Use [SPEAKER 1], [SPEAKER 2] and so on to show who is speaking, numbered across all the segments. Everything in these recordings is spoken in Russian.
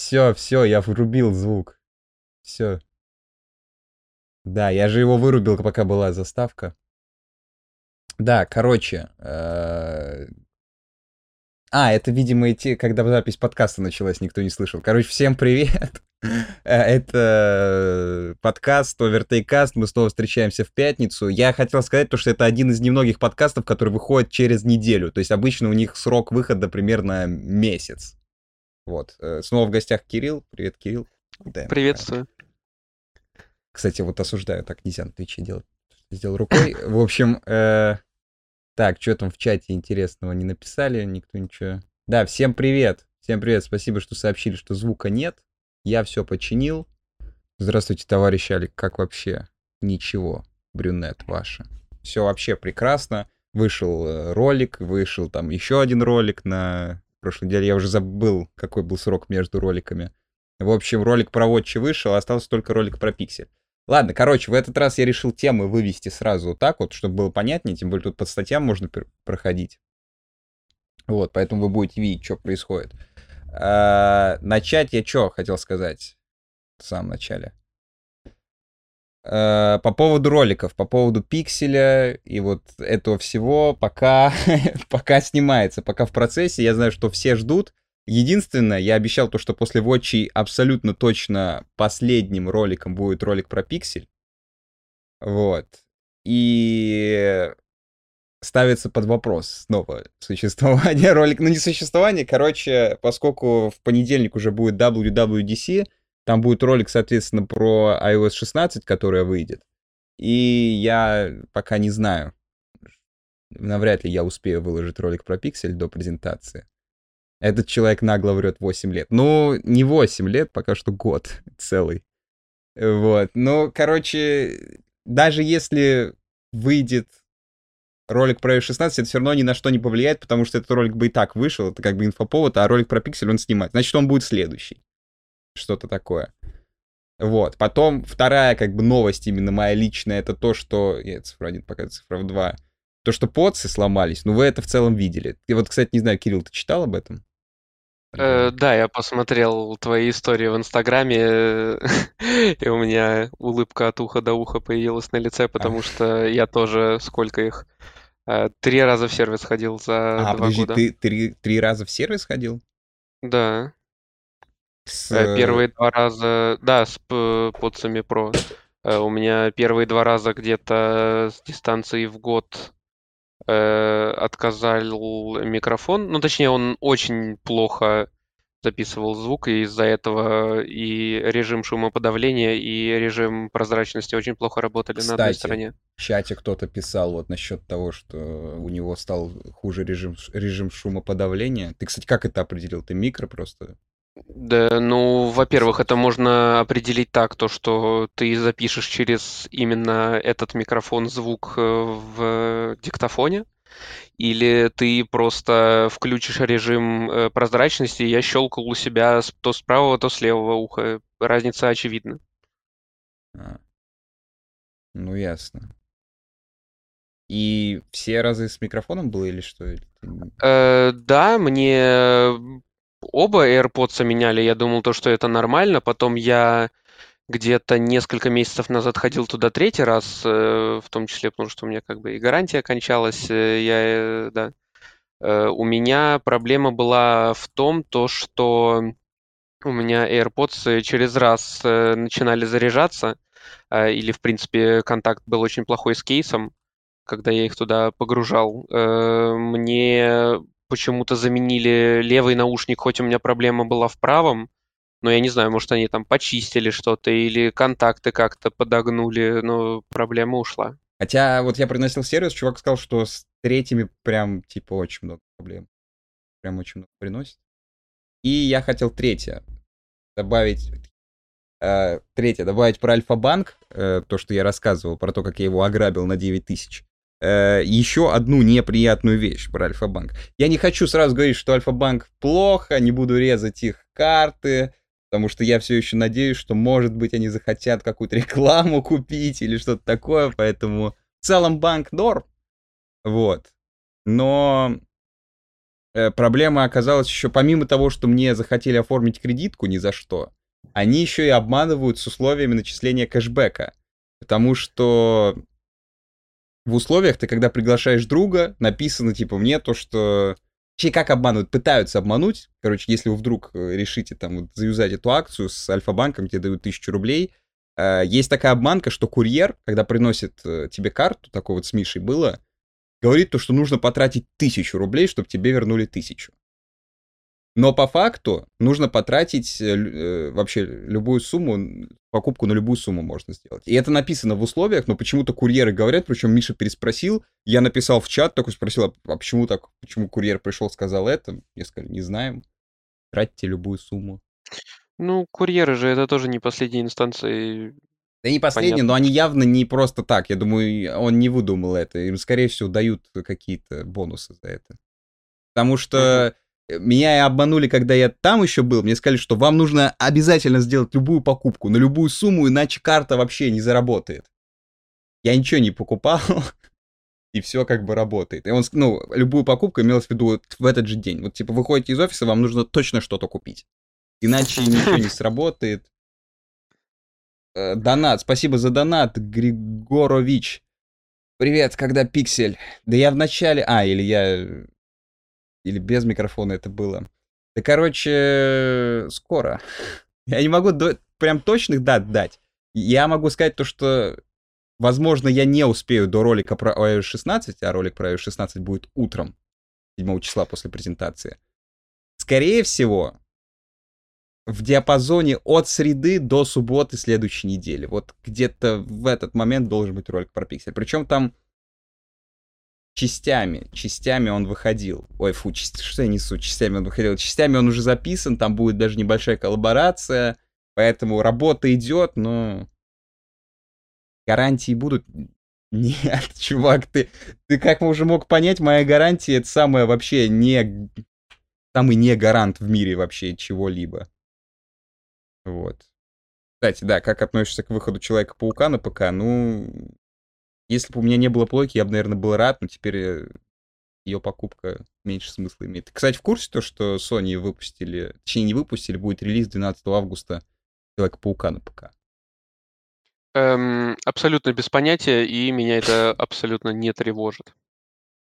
[SPEAKER 1] Все, все, я врубил звук. Все. Да, я же его вырубил, пока была заставка. Да, короче. э, А, это, видимо, идти, когда запись подкаста началась, никто не слышал. Короче, всем привет. Э, Это подкаст Овертейкаст. Мы снова встречаемся в пятницу. Я хотел сказать, то, что это один из немногих подкастов, который выходит через неделю. То есть обычно у них срок выхода примерно месяц. Вот. Э, Снова в гостях Кирилл. Привет, Кирилл. Да.
[SPEAKER 2] Приветствую.
[SPEAKER 1] Кстати, вот осуждаю, так нельзя на Твиче делать. Сделал рукой. В общем, э, так, что там в чате интересного не написали, никто ничего. Да, всем привет. Всем привет, спасибо, что сообщили, что звука нет. Я все починил. Здравствуйте, товарищ Алик, как вообще? Ничего, брюнет ваша. Все вообще прекрасно. Вышел э, ролик, вышел там еще один ролик на прошлой неделе. Я уже забыл, какой был срок между роликами. В общем, ролик про Watch вышел, остался только ролик про пиксель. Ладно, короче, в этот раз я решил темы вывести сразу вот так вот, чтобы было понятнее, тем более тут под статьям можно пр- проходить. Вот, поэтому вы будете видеть, что происходит. А, начать я что хотел сказать в самом начале. А, по поводу роликов, по поводу пикселя и вот этого всего, пока, пока снимается, пока в процессе, я знаю, что все ждут. Единственное, я обещал то, что после Watch абсолютно точно последним роликом будет ролик про пиксель. Вот. И ставится под вопрос снова существование ролика. Ну, не существование, короче, поскольку в понедельник уже будет WWDC, там будет ролик, соответственно, про iOS 16, которая выйдет. И я пока не знаю. Навряд ли я успею выложить ролик про пиксель до презентации. Этот человек нагло врет 8 лет. Ну, не 8 лет, пока что год целый. Вот. Ну, короче, даже если выйдет ролик про iOS 16, это все равно ни на что не повлияет, потому что этот ролик бы и так вышел, это как бы инфоповод, а ролик про пиксель он снимает. Значит, он будет следующий. Что-то такое. Вот. Потом вторая как бы новость именно моя личная, это то, что... Нет, цифра 1, пока цифра 2. То, что подсы сломались, ну вы это в целом видели. И вот, кстати, не знаю, Кирилл, ты читал об этом?
[SPEAKER 2] Э, да, я посмотрел твои истории в Инстаграме, и у меня улыбка от уха до уха появилась на лице, потому что я тоже, сколько их, э, три раза в сервис ходил за
[SPEAKER 1] А,
[SPEAKER 2] два
[SPEAKER 1] подожди,
[SPEAKER 2] года.
[SPEAKER 1] ты три, три раза в сервис ходил?
[SPEAKER 2] Да,
[SPEAKER 1] С,
[SPEAKER 2] Э,
[SPEAKER 1] э,
[SPEAKER 2] первые два раза, да, с подсами Pro. Э, У меня первые два раза где-то с дистанции в год э, отказал микрофон. Ну, точнее, он очень плохо записывал звук, и из-за этого и режим шумоподавления, и режим прозрачности очень плохо работали на одной
[SPEAKER 1] Кстати,
[SPEAKER 2] стороне.
[SPEAKER 1] В чате кто-то писал вот насчет того, что у него стал хуже режим, режим шумоподавления. Ты, кстати, как это определил? Ты микро просто?
[SPEAKER 2] Да, ну, во-первых, это можно определить так, то, что ты запишешь через именно этот микрофон звук э, в диктофоне, или ты просто включишь режим э, прозрачности, и я щелкал у себя то с правого, то с левого уха. Разница очевидна.
[SPEAKER 1] А. Ну, ясно. И все разы с микрофоном было или что?
[SPEAKER 2] Э, да, мне оба AirPods меняли, я думал то, что это нормально, потом я где-то несколько месяцев назад ходил туда третий раз, э, в том числе потому, что у меня как бы и гарантия кончалась, э, я, э, да. У меня проблема была в том, то, что у меня AirPods через раз начинали заряжаться, или, в принципе, контакт был очень плохой с кейсом, когда я их туда погружал. Мне почему-то заменили левый наушник, хоть у меня проблема была в правом, но я не знаю, может, они там почистили что-то или контакты как-то подогнули, но проблема ушла.
[SPEAKER 1] Хотя вот я приносил сервис, чувак сказал, что с третьими прям, типа, очень много проблем. Прям очень много приносит. И я хотел третье добавить... э, третье, добавить про Альфа-банк, э, то, что я рассказывал, про то, как я его ограбил на 9 тысяч. Э, еще одну неприятную вещь про Альфа-банк. Я не хочу сразу говорить, что Альфа-банк плохо, не буду резать их карты, потому что я все еще надеюсь, что, может быть, они захотят какую-то рекламу купить или что-то такое, поэтому в целом банк норм, вот. Но э, проблема оказалась еще, помимо того, что мне захотели оформить кредитку ни за что, они еще и обманывают с условиями начисления кэшбэка. Потому что в условиях ты, когда приглашаешь друга, написано, типа, мне то, что... Вообще, как обманывают? Пытаются обмануть. Короче, если вы вдруг э, решите там вот, заюзать эту акцию с Альфа-банком, где дают тысячу рублей, э, есть такая обманка, что курьер, когда приносит э, тебе карту, такой вот с Мишей было, говорит то, что нужно потратить тысячу рублей, чтобы тебе вернули тысячу. Но по факту нужно потратить э, э, вообще любую сумму, покупку на любую сумму можно сделать. И это написано в условиях, но почему-то курьеры говорят, причем Миша переспросил, я написал в чат, такой спросил, а, а почему так, почему курьер пришел, сказал это? Я сказал, не знаем, тратьте любую сумму.
[SPEAKER 2] Ну, курьеры же это тоже не последняя инстанция.
[SPEAKER 1] Да не последняя, Понятно. но они явно не просто так. Я думаю, он не выдумал это. Им, скорее всего, дают какие-то бонусы за это. Потому что меня и обманули, когда я там еще был. Мне сказали, что вам нужно обязательно сделать любую покупку на любую сумму, иначе карта вообще не заработает. Я ничего не покупал, и все как бы работает. И он, ну, любую покупку имелось в виду вот в этот же день. Вот, типа, выходите из офиса, вам нужно точно что-то купить. Иначе ничего не сработает. Э, донат. Спасибо за донат, Григорович. Привет, когда пиксель? Да я в начале... А, или я или без микрофона это было. Да, короче, скоро. Я не могу до... прям точных дат дать. Я могу сказать то, что, возможно, я не успею до ролика про iOS 16, а ролик про iOS 16 будет утром, 7 числа после презентации. Скорее всего, в диапазоне от среды до субботы следующей недели. Вот где-то в этот момент должен быть ролик про пиксель. Причем там частями, частями он выходил. Ой, фу, часть, что я несу, частями он выходил. Частями он уже записан, там будет даже небольшая коллаборация, поэтому работа идет, но гарантии будут. Нет, чувак, ты, ты как уже мог понять, моя гарантия это самая вообще не... Самый не гарант в мире вообще чего-либо. Вот. Кстати, да, как относишься к выходу Человека-паука на ПК? Ну, если бы у меня не было плойки, я бы, наверное, был рад, но теперь э, ее покупка меньше смысла имеет. Кстати, в курсе то, что Sony выпустили, точнее не выпустили, будет релиз 12 августа Человека-паука на ПК?
[SPEAKER 2] Эм, абсолютно без понятия, и меня это абсолютно не тревожит.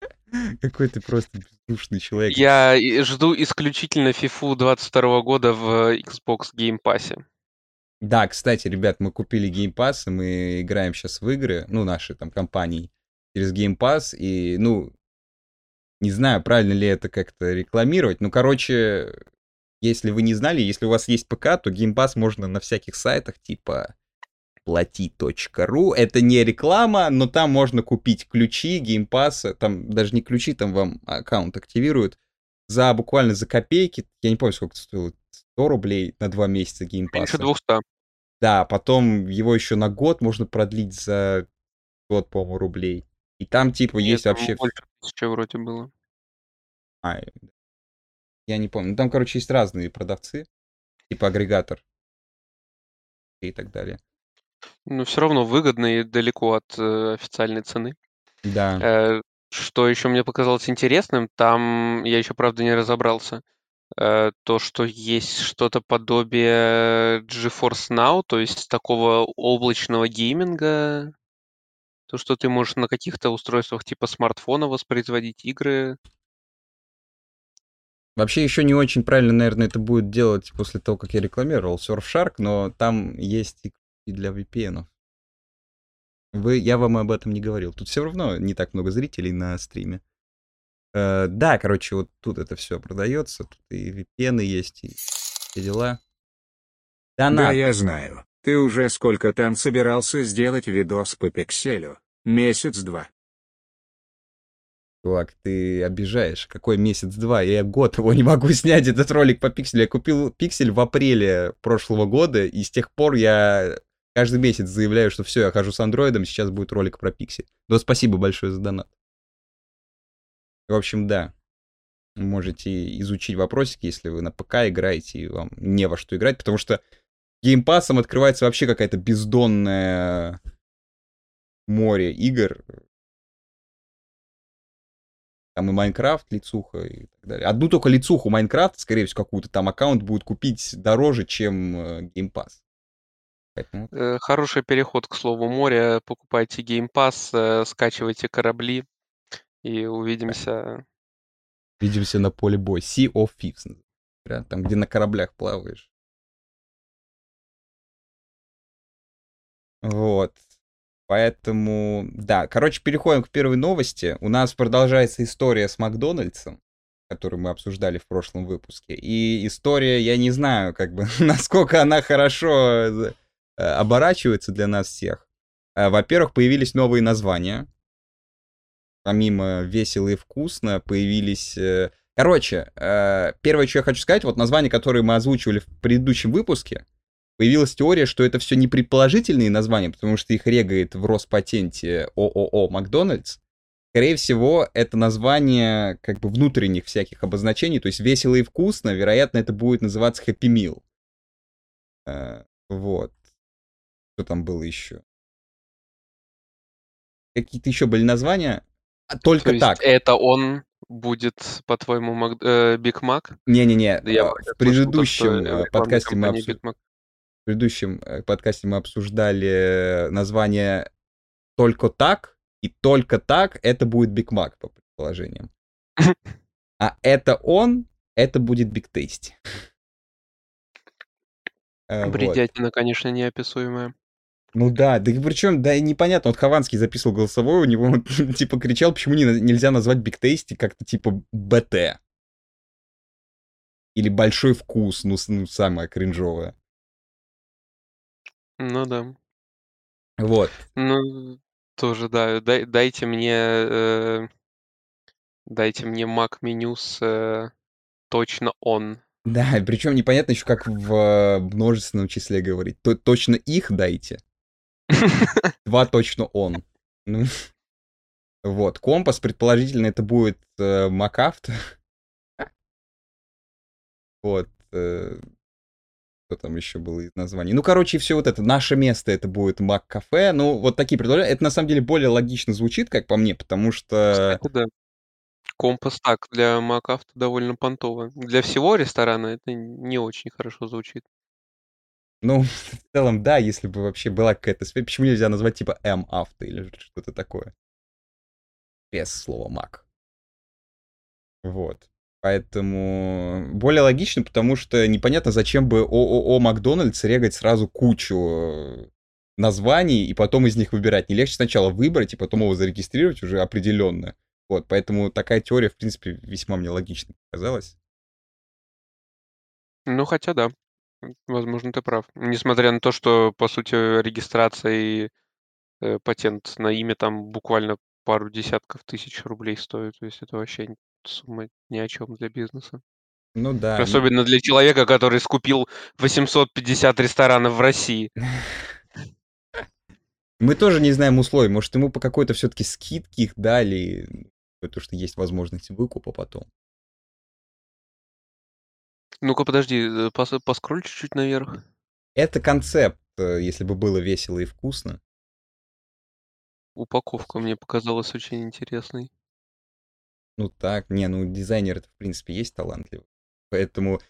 [SPEAKER 1] Какой ты просто бездушный человек.
[SPEAKER 2] Я жду исключительно FIFA 22 года в Xbox Game Pass.
[SPEAKER 1] Да, кстати, ребят, мы купили Game Pass, и мы играем сейчас в игры, ну, наши там компании через Game Pass, и, ну, не знаю, правильно ли это как-то рекламировать, ну, короче, если вы не знали, если у вас есть ПК, то Game Pass можно на всяких сайтах, типа плати.ру. Это не реклама, но там можно купить ключи Game Pass, там даже не ключи, там вам аккаунт активируют за буквально за копейки, я не помню, сколько это стоило, 100 рублей на два месяца геймпасса.
[SPEAKER 2] Меньше 200.
[SPEAKER 1] Да, потом его еще на год можно продлить за год, по-моему, рублей. И там, типа, Нет, есть там вообще...
[SPEAKER 2] больше тысячи вроде было.
[SPEAKER 1] А, я не помню. Ну, там, короче, есть разные продавцы, типа агрегатор и так далее.
[SPEAKER 2] Но все равно выгодно и далеко от э, официальной цены.
[SPEAKER 1] Да.
[SPEAKER 2] Э, что еще мне показалось интересным, там я еще, правда, не разобрался. Э, то, что есть что-то подобие GeForce Now, то есть такого облачного гейминга, то, что ты можешь на каких-то устройствах типа смартфона воспроизводить игры.
[SPEAKER 1] Вообще еще не очень правильно, наверное, это будет делать после того, как я рекламировал Surfshark, но там есть и для VPN. Вы, я вам об этом не говорил. Тут все равно не так много зрителей на стриме. Э, да, короче, вот тут это все продается. Тут и VPN есть, и все дела.
[SPEAKER 3] Донат. Да, я знаю. Ты уже сколько там собирался сделать видос по пикселю? Месяц-два.
[SPEAKER 1] Чувак, ты обижаешь. Какой месяц-два? Я год его не могу снять, этот ролик по пикселю. Я купил пиксель в апреле прошлого года, и с тех пор я каждый месяц заявляю, что все, я хожу с андроидом, сейчас будет ролик про пиксель. Да, спасибо большое за донат. В общем, да. Можете изучить вопросики, если вы на ПК играете, и вам не во что играть, потому что геймпасом открывается вообще какая-то бездонная море игр. Там и Майнкрафт, лицуха и так далее. Одну только лицуху Майнкрафт, скорее всего, какую-то там аккаунт будет купить дороже, чем э, Pass.
[SPEAKER 2] Поэтому... Э, хороший переход к слову моря. Покупайте Pass, э, скачивайте корабли и увидимся.
[SPEAKER 1] Увидимся на поле боя. Sea of Thieves. Там, где на кораблях плаваешь. Вот. Поэтому, да, короче, переходим к первой новости. У нас продолжается история с Макдональдсом, которую мы обсуждали в прошлом выпуске. И история, я не знаю, как бы, насколько она хорошо э, оборачивается для нас всех. Э, во-первых, появились новые названия. Помимо «Весело и вкусно» появились... Э, короче, первое, что я хочу сказать, вот названия, которые мы озвучивали в предыдущем выпуске, появилась теория, что это все не предположительные названия, потому что их регает в Роспатенте ООО «Макдональдс». Скорее всего, это название как бы внутренних всяких обозначений, то есть весело и вкусно, вероятно, это будет называться Happy Meal. Э, вот. Что там было еще? Какие-то еще были названия? А, только То так.
[SPEAKER 2] Это он будет, по-твоему, Мак... э, Биг Мак?
[SPEAKER 1] Не-не-не, Я в предыдущем то, подкасте мы обсудили предыдущем э, подкасте мы обсуждали название «Только так», и «Только так» — это будет Биг Мак, по предположениям. А это он, это будет Биг Тейсти.
[SPEAKER 2] Э, Бредятина, конечно, неописуемая.
[SPEAKER 1] Ну да, да и причем, да и непонятно, вот Хованский записывал голосовой, у него типа кричал, почему не, нельзя назвать Биг Тейсти как-то типа БТ. Или Большой Вкус, ну, ну самое кринжовое.
[SPEAKER 2] Ну да.
[SPEAKER 1] Вот.
[SPEAKER 2] Ну, тоже, да. Дай, дайте мне, э, дайте мне Mac меню с э, точно он.
[SPEAKER 1] Да, причем непонятно еще, как в множественном числе говорить. То, точно их дайте. Два точно он. Ну, вот. Компас, предположительно, это будет э, MacAft. Вот. Э, что там еще было из названий. Ну, короче, все вот это. Наше место это будет Мак-кафе. Ну, вот такие предложения. Это на самом деле более логично звучит, как по мне, потому что...
[SPEAKER 2] Кстати, да. Компас так, для МакАвто довольно понтово. Для всего ресторана это не очень хорошо звучит.
[SPEAKER 1] Ну, в целом, да, если бы вообще была какая-то связь. Почему нельзя назвать типа М-авто или что-то такое? Без слова Мак. Вот. Поэтому более логично, потому что непонятно, зачем бы ООО Макдональдс регать сразу кучу названий и потом из них выбирать. Не легче сначала выбрать и потом его зарегистрировать уже определенно. Вот, поэтому такая теория, в принципе, весьма мне логичной показалась.
[SPEAKER 2] Ну, хотя да, возможно, ты прав. Несмотря на то, что, по сути, регистрация и э, патент на имя там буквально пару десятков тысяч рублей стоит. То есть это вообще сумма ни о чем для бизнеса.
[SPEAKER 1] Ну да.
[SPEAKER 2] Особенно для человека, который скупил 850 ресторанов в России.
[SPEAKER 1] Мы тоже не знаем условий. Может, ему по какой-то все-таки скидке их дали, потому что есть возможность выкупа потом.
[SPEAKER 2] Ну-ка, подожди, э, пос поскроль чуть-чуть наверх.
[SPEAKER 1] Это концепт, э, если бы было весело и вкусно.
[SPEAKER 2] Упаковка мне показалась очень интересной.
[SPEAKER 1] Ну так, не, ну дизайнер это в принципе есть талантливый. Поэтому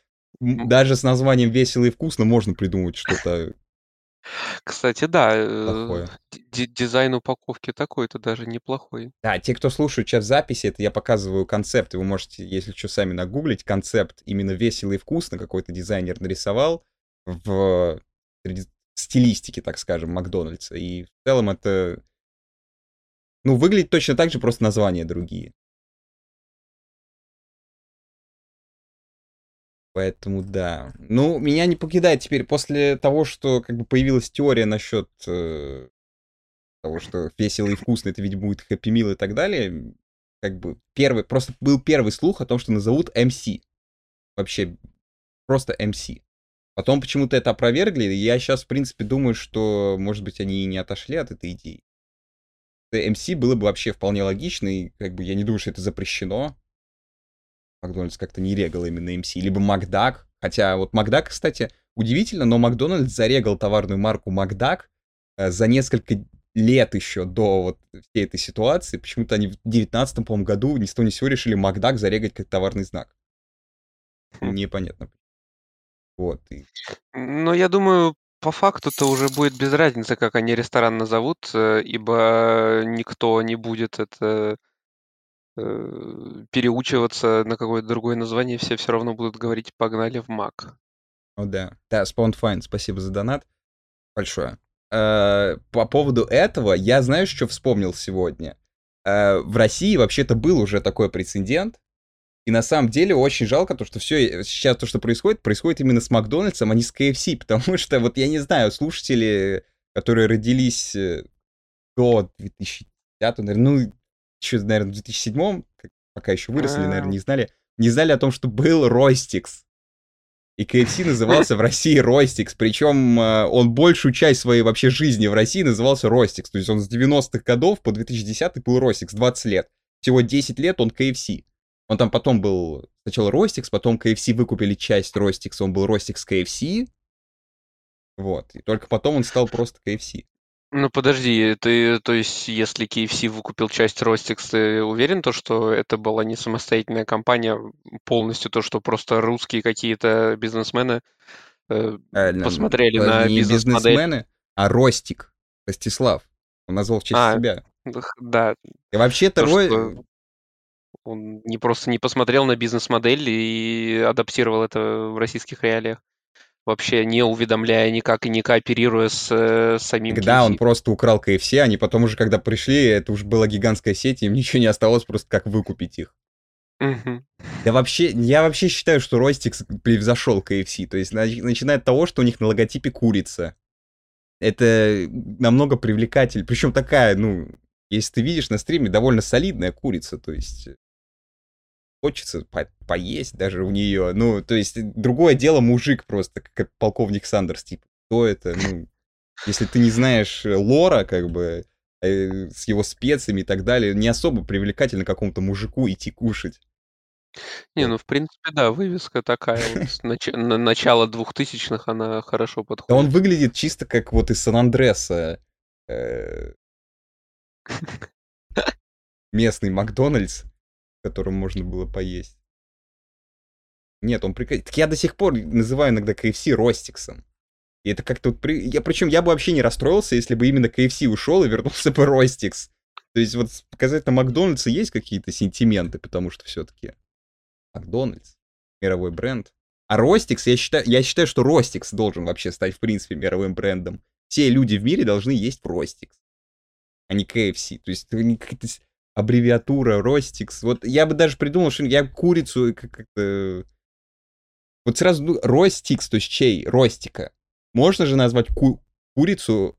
[SPEAKER 1] даже с названием весело и вкусно можно придумать что-то
[SPEAKER 2] Кстати, да, э, дизайн упаковки такой-то даже неплохой.
[SPEAKER 1] Да, те, кто слушают сейчас записи, это я показываю концепт, и вы можете, если что, сами нагуглить концепт именно весело и вкусно, какой-то дизайнер нарисовал в стилистике, так скажем, Макдональдса. И в целом это, ну, выглядит точно так же, просто названия другие. Поэтому да. Ну, меня не покидает теперь после того, что как бы появилась теория насчет э, того, что весело и вкусно это ведь будет хэппи мил и так далее. Как бы первый, просто был первый слух о том, что назовут MC. Вообще, просто MC. Потом почему-то это опровергли, и я сейчас, в принципе, думаю, что, может быть, они и не отошли от этой идеи. MC было бы вообще вполне логично, и как бы я не думаю, что это запрещено. Макдональдс как-то не регал именно MC, либо Макдак. Хотя вот Макдак, кстати, удивительно, но Макдональдс зарегал товарную марку Макдак э, за несколько лет еще до вот всей этой ситуации, почему-то они в 19 по году ни с того ни сего решили Макдак зарегать как товарный знак. Хм. Непонятно.
[SPEAKER 2] Вот. И... Но я думаю, по факту-то уже будет без разницы, как они ресторан назовут, э, ибо никто не будет это переучиваться на какое-то другое название, все все равно будут говорить «погнали в Мак».
[SPEAKER 1] О, да. Да, Spawn Fine, спасибо за донат. Большое. Э, по поводу этого, я знаю, что вспомнил сегодня. Э, в России вообще-то был уже такой прецедент, и на самом деле очень жалко то, что все сейчас то, что происходит, происходит именно с Макдональдсом, а не с KFC, потому что вот я не знаю, слушатели, которые родились э, до 2010, наверное, ну, еще, наверное, в 2007, пока еще выросли, наверное, не знали, не знали о том, что был Ростикс. И KFC назывался в России Ростикс, причем э, он большую часть своей вообще жизни в России назывался Ростикс. То есть он с 90-х годов по 2010 был Ростикс, 20 лет. Всего 10 лет он KFC. Он там потом был сначала Ростикс, потом KFC выкупили часть Ростикса, он был Ростикс KFC. Вот, и только потом он стал просто KFC.
[SPEAKER 2] Ну подожди, ты, то есть, если KFC выкупил часть Rostix, ты уверен, то, что это была не самостоятельная компания, полностью то, что просто русские какие-то бизнесмены э, посмотрели на
[SPEAKER 1] не бизнес-модель? бизнесмены, а Ростик, Ростислав. Он назвал в честь а, себя.
[SPEAKER 2] Да.
[SPEAKER 1] И вообще-то Ро...
[SPEAKER 2] Он не просто не посмотрел на бизнес-модель и адаптировал это в российских реалиях вообще не уведомляя никак и не кооперируя с, э, самим
[SPEAKER 1] Да, он просто украл KFC, они потом уже, когда пришли, это уже была гигантская сеть, им ничего не осталось, просто как выкупить их. Угу. Да вообще, я вообще считаю, что Ростикс превзошел KFC, то есть начиная от того, что у них на логотипе курица. Это намного привлекательнее, причем такая, ну, если ты видишь на стриме, довольно солидная курица, то есть хочется по поесть даже у нее. Ну, то есть другое дело мужик просто, как полковник Сандерс, типа, кто это? Ну, если ты не знаешь э, лора, как бы, э, с его специями и так далее, не особо привлекательно какому-то мужику идти кушать.
[SPEAKER 2] Не, ну, в принципе, да, вывеска такая, вот, нач... начало двухтысячных, она хорошо подходит. Да
[SPEAKER 1] он выглядит чисто как вот из Сан-Андреса. Э... Местный Макдональдс которым можно было поесть. Нет, он прикольный. Так я до сих пор называю иногда KFC Ростиксом. И это как-то вот... При... Я, причем я бы вообще не расстроился, если бы именно KFC ушел и вернулся бы Ростикс. То есть вот показать на Макдональдсе есть какие-то сентименты, потому что все-таки Макдональдс, мировой бренд. А Ростикс, я считаю, я считаю, что Ростикс должен вообще стать, в принципе, мировым брендом. Все люди в мире должны есть Ростикс, а не KFC. То есть аббревиатура Ростикс. Вот я бы даже придумал, что я курицу как-то... Вот сразу, ну, Ростикс, то есть чей? Ростика. Можно же назвать ку курицу...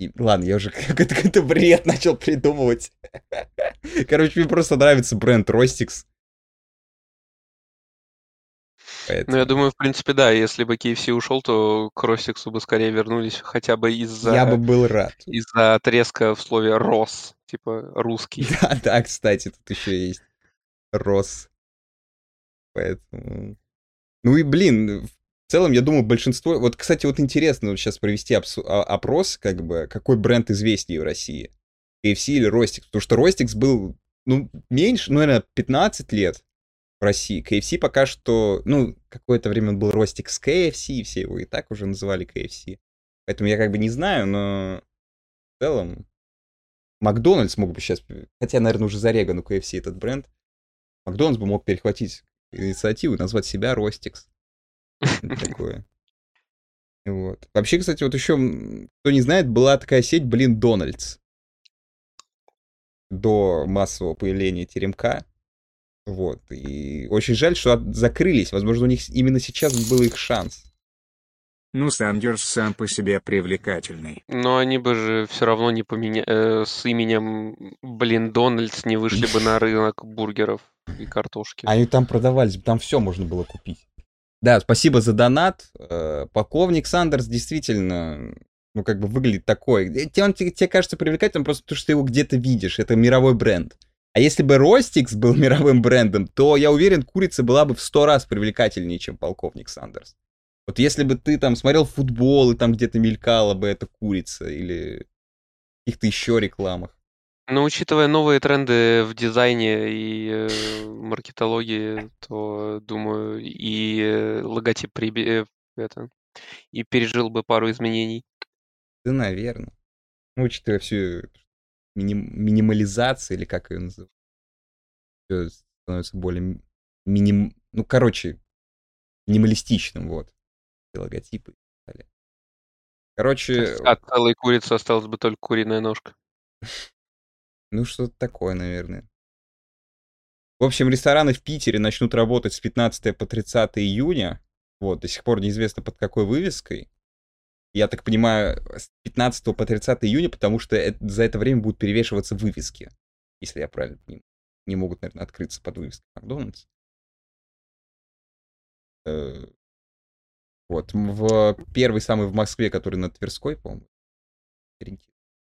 [SPEAKER 1] И, ладно, я уже какой-то бред начал придумывать. Короче, мне просто нравится бренд Ростикс.
[SPEAKER 2] Поэтому... Ну, я думаю, в принципе, да, если бы KFC ушел, то к Ростиксу бы скорее вернулись хотя бы из-за...
[SPEAKER 1] Я бы был рад.
[SPEAKER 2] Из-за отрезка в слове «рос», типа русский.
[SPEAKER 1] Да, да, кстати, тут еще есть «рос». Поэтому... Ну и, блин, в целом, я думаю, большинство... Вот, кстати, вот интересно вот сейчас провести. А, опрос, как бы, какой бренд известнее в России. KFC или Ростикс? Потому что Ростикс был, ну, меньше, ну, наверное, 15 лет в России. KFC пока что, ну, какое-то время он был ростик с KFC, все его и так уже называли KFC. Поэтому я как бы не знаю, но в целом Макдональдс мог бы сейчас, хотя, наверное, уже зареган у KFC этот бренд, Макдональдс бы мог перехватить инициативу и назвать себя Ростикс. Такое. Вот. Вообще, кстати, вот еще, кто не знает, была такая сеть, блин, Дональдс. До массового появления теремка. Вот. И очень жаль, что закрылись. Возможно, у них именно сейчас был их шанс.
[SPEAKER 3] Ну, Сандерс сам по себе привлекательный.
[SPEAKER 2] Но они бы же все равно не поменяли... Э, с именем, блин, Дональдс не вышли бы на рынок бургеров и картошки.
[SPEAKER 1] Они там продавались, там все можно было купить. Да, спасибо за донат. Э, полковник Сандерс действительно, ну, как бы выглядит такой. Э, тебе, он, тебе кажется привлекательным просто потому, что ты его где-то видишь. Это мировой бренд. А если бы Ростикс был мировым брендом, то, я уверен, курица была бы в сто раз привлекательнее, чем полковник Сандерс. Вот если бы ты там смотрел футбол, и там где-то мелькала бы эта курица, или каких-то еще рекламах.
[SPEAKER 2] Ну, учитывая новые тренды в дизайне и э, маркетологии, то, думаю, и э, логотип приби- э, это, и пережил бы пару изменений.
[SPEAKER 1] Да, наверное. Ну, учитывая всю миним- минимализацию, или как ее называют, все становится более миним... Ну, короче, минималистичным, вот. Логотипы и так далее. Короче...
[SPEAKER 2] От целой курицы осталась бы только куриная ножка.
[SPEAKER 1] Ну, что-то такое, наверное. В общем, рестораны в Питере начнут работать с 15 по 30 июня. Вот, до сих пор неизвестно под какой вывеской. Я так понимаю, с 15 по 30 июня, потому что это, за это время будут перевешиваться вывески. Если я правильно понимаю. Не могут, наверное, открыться под вывеской Макдональдс. Э, вот, в первый самый в Москве, который на Тверской, по-моему,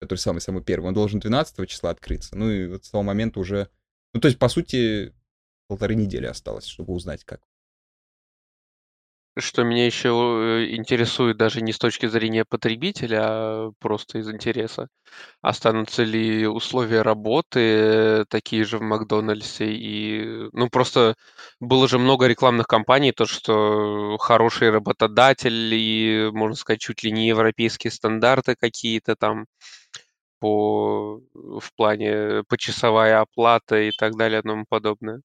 [SPEAKER 1] который самый-самый первый, он должен 12 числа открыться. Ну и вот с того момента уже... Ну, то есть, по сути, полторы недели осталось, чтобы узнать, как.
[SPEAKER 2] Что меня еще э, интересует даже не с точки зрения потребителя, а просто из интереса. Останутся ли условия работы такие же в Макдональдсе? И, ну, просто было же много рекламных кампаний, то, что хороший работодатель и, можно сказать, чуть ли не европейские стандарты какие-то там по в плане почасовая оплата и так далее и тому подобное.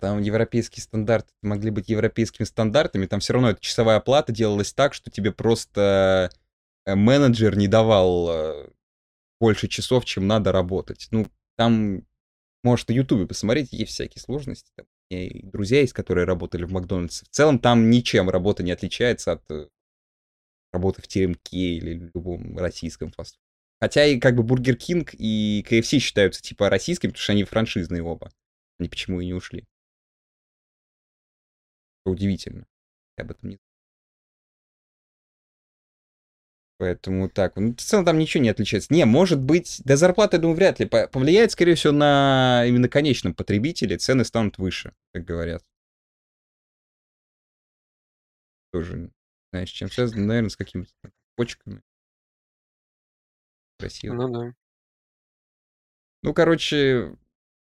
[SPEAKER 1] Там европейские стандарты могли быть европейскими стандартами, там все равно эта часовая оплата делалась так, что тебе просто э, менеджер не давал э, больше часов, чем надо работать. Ну, там, может, на Ютубе посмотреть, есть всякие сложности. Там, и друзья есть, которые работали в Макдональдсе. В целом там ничем работа не отличается от э, работы в теремке или любом российском фастфуде. Хотя и как бы Бургер Кинг и KFC считаются типа российскими, потому что они франшизные оба. Они почему и не ушли. Удивительно. Я об этом не Поэтому так. Ну, в целом там ничего не отличается. Не, может быть, до зарплаты, я думаю, вряд ли. Повлияет, скорее всего, на именно конечном потребителе. Цены станут выше, как говорят. Тоже, знаешь, чем связано, наверное, с какими-то почками красиво.
[SPEAKER 2] Ну да.
[SPEAKER 1] Ну, короче...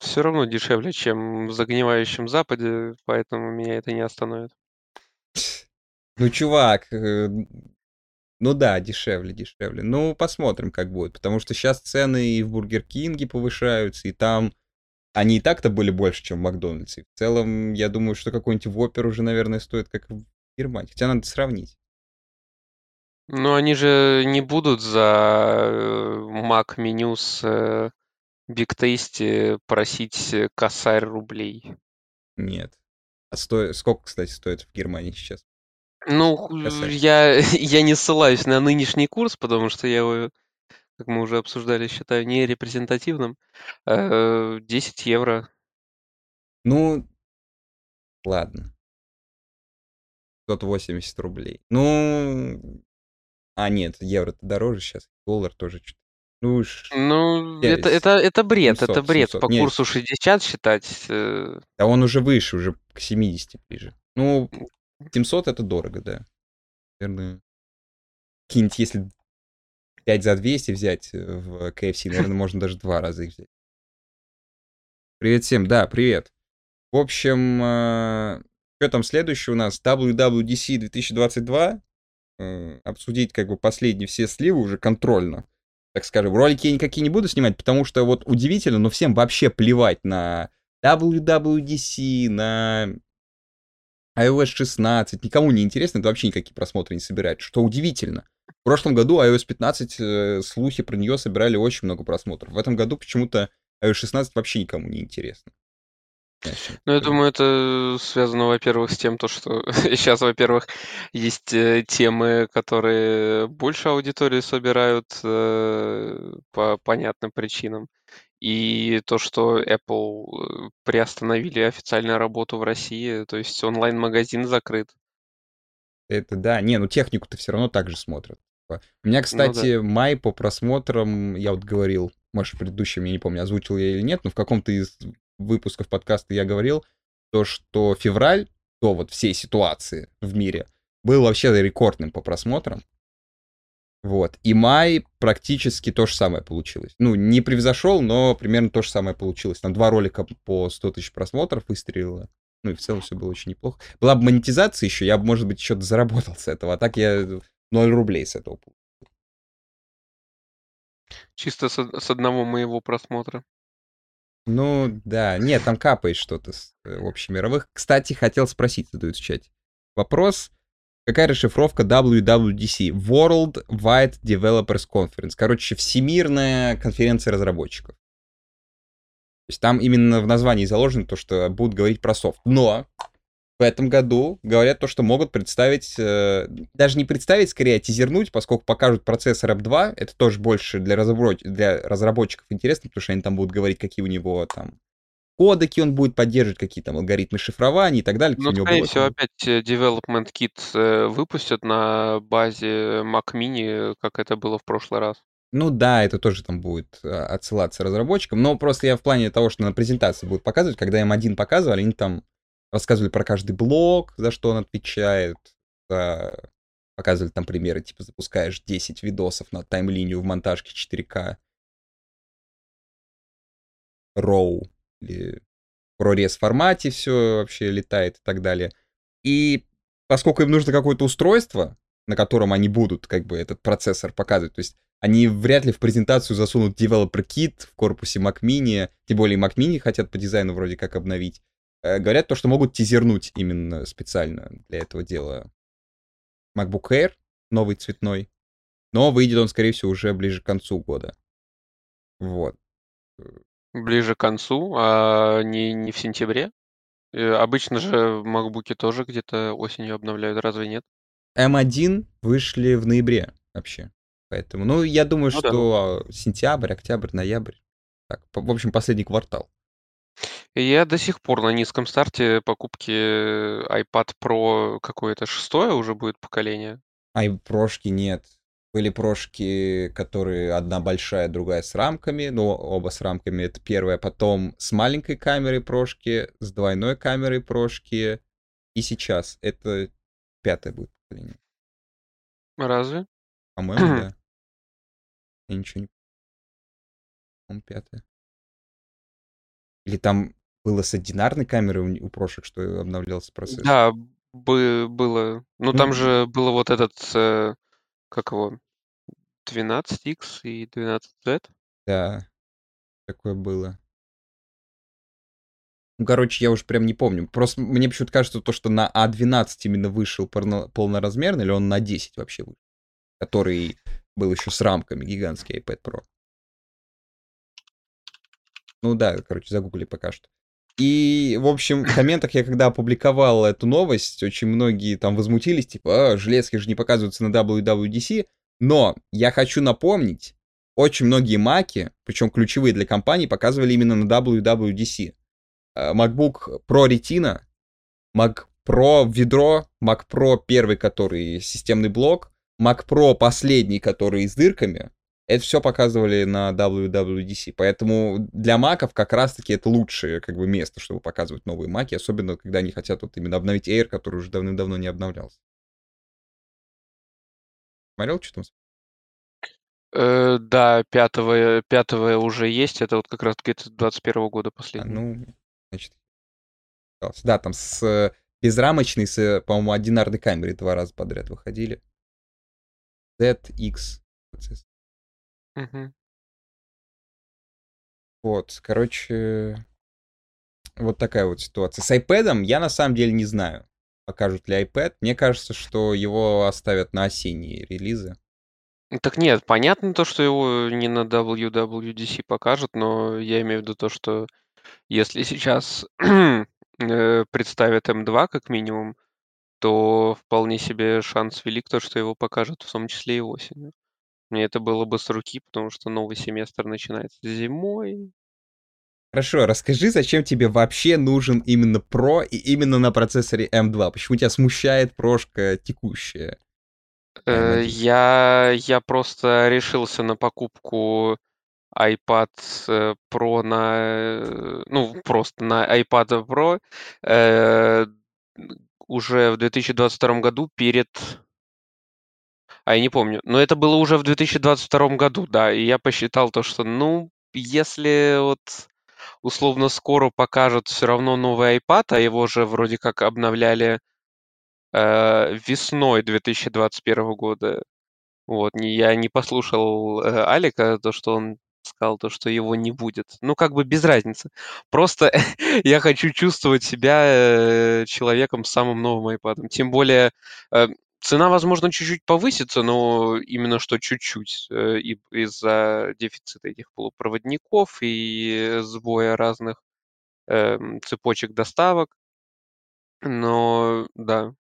[SPEAKER 2] Все равно дешевле, чем в загнивающем Западе, поэтому меня это не остановит.
[SPEAKER 1] Ну, чувак, э, ну да, дешевле, дешевле. Ну, посмотрим, как будет. Потому что сейчас цены и в Бургер Кинге повышаются, и там они и так-то были больше, чем в Макдональдсе. В целом, я думаю, что какой-нибудь Вопер уже, наверное, стоит как в Германии. Хотя надо сравнить.
[SPEAKER 2] Ну, они же не будут за э, Mac меню с э, Tasty просить косарь рублей.
[SPEAKER 1] Нет. А сто... сколько, кстати, стоит в Германии сейчас?
[SPEAKER 2] Ну, я, я не ссылаюсь на нынешний курс, потому что я его, как мы уже обсуждали, считаю не репрезентативным. 10 э, евро.
[SPEAKER 1] Ну, ладно. 580 рублей. Ну, а, нет, евро дороже сейчас, доллар тоже что-то.
[SPEAKER 2] Ну, ну это, это, это бред, 700, это бред. 700. По нет. курсу 60 считать. Э...
[SPEAKER 1] Да он уже выше, уже к 70 ближе. Ну, 700 это дорого, да. Наверное, какие-нибудь, если 5 за 200 взять э, в KFC, наверное, можно даже два раза их взять. Привет всем, да, привет. В общем, э, что там следующее у нас? WWDC 2022. Э, обсудить как бы последние все сливы уже контрольно. Так скажем, ролики я никакие не буду снимать, потому что вот удивительно, но всем вообще плевать на WWDC, на iOS 16, никому не интересно, это вообще никакие просмотры не собирает, что удивительно. В прошлом году iOS 15, э, слухи про нее собирали очень много просмотров. В этом году почему-то iOS 16 вообще никому не интересно.
[SPEAKER 2] Ну, я думаю, это связано, во-первых, с тем, то, что сейчас, во-первых, есть э, темы, которые больше аудитории собирают э, по понятным причинам. И то, что Apple э, приостановили официальную работу в России, то есть онлайн-магазин закрыт.
[SPEAKER 1] Это да, не, ну технику-то все равно так же смотрят. У меня, кстати, ну, да. май по просмотрам, я вот говорил, может, в предыдущем, я не помню, озвучил я или нет, но в каком-то из выпусков подкаста я говорил, то, что февраль до вот всей ситуации в мире был вообще рекордным по просмотрам. Вот. И май практически то же самое получилось. Ну, не превзошел, но примерно то же самое получилось. Там два ролика по 100 тысяч просмотров выстрелило. Ну и в целом все было очень неплохо. Была бы монетизация еще, я бы, может быть, еще заработал с этого. А так я 0 рублей с этого получил.
[SPEAKER 2] Чисто с, с одного моего просмотра.
[SPEAKER 1] Ну, да. Нет, там капает что-то с э, общемировых. Кстати, хотел спросить, задают в чате. Вопрос. Какая расшифровка WWDC? World Wide Developers Conference. Короче, Всемирная конференция разработчиков. То есть там именно в названии заложено то, что будут говорить про софт. Но в этом году говорят то, что могут представить, э, даже не представить, скорее а тизернуть, поскольку покажут процессор M2, это тоже больше для, разработ... для разработчиков интересно, потому что они там будут говорить, какие у него там кодеки он будет поддерживать, какие там алгоритмы шифрования и так далее.
[SPEAKER 2] Ну, скорее всего, опять э, Development Kit э, выпустят на базе Mac Mini, как это было в прошлый раз.
[SPEAKER 1] Ну да, это тоже там будет а, отсылаться разработчикам, но просто я в плане того, что на презентации будут показывать, когда им один показывали, они там рассказывали про каждый блок, за что он отвечает, за... показывали там примеры, типа запускаешь 10 видосов на таймлинию в монтажке 4К, RAW, или ProRes формате все вообще летает и так далее. И поскольку им нужно какое-то устройство, на котором они будут как бы этот процессор показывать, то есть они вряд ли в презентацию засунут Developer Kit в корпусе Mac Mini, тем более Mac Mini хотят по дизайну вроде как обновить. Э, говорят то, что могут тизернуть именно специально для этого дела MacBook Air, новый цветной, но выйдет он, скорее всего, уже ближе к концу года. Вот.
[SPEAKER 2] Ближе к концу, а не, не в сентябре? Э, обычно же макбуки тоже где-то осенью обновляют, разве нет?
[SPEAKER 1] M1 вышли в ноябре вообще. Поэтому, ну, я думаю, ну, что да. сентябрь, октябрь, ноябрь. Так, в общем, последний квартал.
[SPEAKER 2] Я до сих пор на низком старте покупки iPad Pro какое-то шестое уже будет поколение.
[SPEAKER 1] Ай, прошки нет. Были прошки, которые одна большая, другая с рамками. Ну, оба с рамками, это первое. Потом с маленькой камерой прошки, с двойной камерой прошки. И сейчас это пятое будет поколение.
[SPEAKER 2] Разве?
[SPEAKER 1] По-моему, да. Я ничего не... Он пятое. Или там было с одинарной камерой у, у прошек, что обновлялся процесс?
[SPEAKER 2] Да, бы, было. Ну, там же было вот этот, э, как его, 12X и 12Z.
[SPEAKER 1] Да, такое было. Ну, короче, я уже прям не помню. Просто мне почему-то кажется, то, что на А12 именно вышел полноразмерный, или он на 10 вообще вышел? Который был еще с рамками, гигантский iPad Pro. Ну да, короче, загугли пока что. И, в общем, в комментах я когда опубликовал эту новость, очень многие там возмутились, типа, а, железки же не показываются на WWDC. Но я хочу напомнить, очень многие маки, причем ключевые для компании, показывали именно на WWDC. Э, MacBook Pro Retina, Mac Pro ведро, Mac Pro первый, который системный блок, Mac Pro последний, который с дырками, это все показывали на WWDC. Поэтому для маков как раз-таки это лучшее как бы место, чтобы показывать новые маки, особенно когда они хотят вот именно обновить Air, который уже давным-давно не обновлялся. Смотрел, что там?
[SPEAKER 2] Э, да, пятого, пятого уже есть. Это вот как раз таки 21 года а, последний.
[SPEAKER 1] А, ну, значит, да, там с безрамочной, с, по-моему, одинарной камерой два раза подряд выходили. ZX процесс.
[SPEAKER 2] Угу.
[SPEAKER 1] Вот, короче, вот такая вот ситуация. С iPad я на самом деле не знаю, покажут ли iPad. Мне кажется, что его оставят на осенние релизы.
[SPEAKER 2] Так нет, понятно то, что его не на WWDC покажут, но я имею в виду то, что если сейчас э, представят M2 как минимум, то вполне себе шанс велик то, что его покажут в том числе и осенью. Мне это было бы с руки, потому что новый семестр начинается зимой.
[SPEAKER 1] Хорошо, расскажи, зачем тебе вообще нужен именно Pro и именно на процессоре M2? Почему тебя смущает прошка текущая?
[SPEAKER 2] Э, я, я просто решился на покупку iPad э, Pro на... Э, ну, просто на iPad Pro э, уже в 2022 году перед... А я не помню. Но это было уже в 2022 году, да. И я посчитал то, что, ну, если вот условно скоро покажут все равно новый iPad, а его же вроде как обновляли э, весной 2021 года. Вот, я не послушал э, Алика, то, что он сказал, то, что его не будет. Ну, как бы без разницы. Просто я хочу чувствовать себя э, человеком с самым новым iPad. Тем более, э, цена, возможно, чуть-чуть повысится, но именно что чуть-чуть э, из-за дефицита этих полупроводников и сбоя разных э, цепочек доставок. Но да,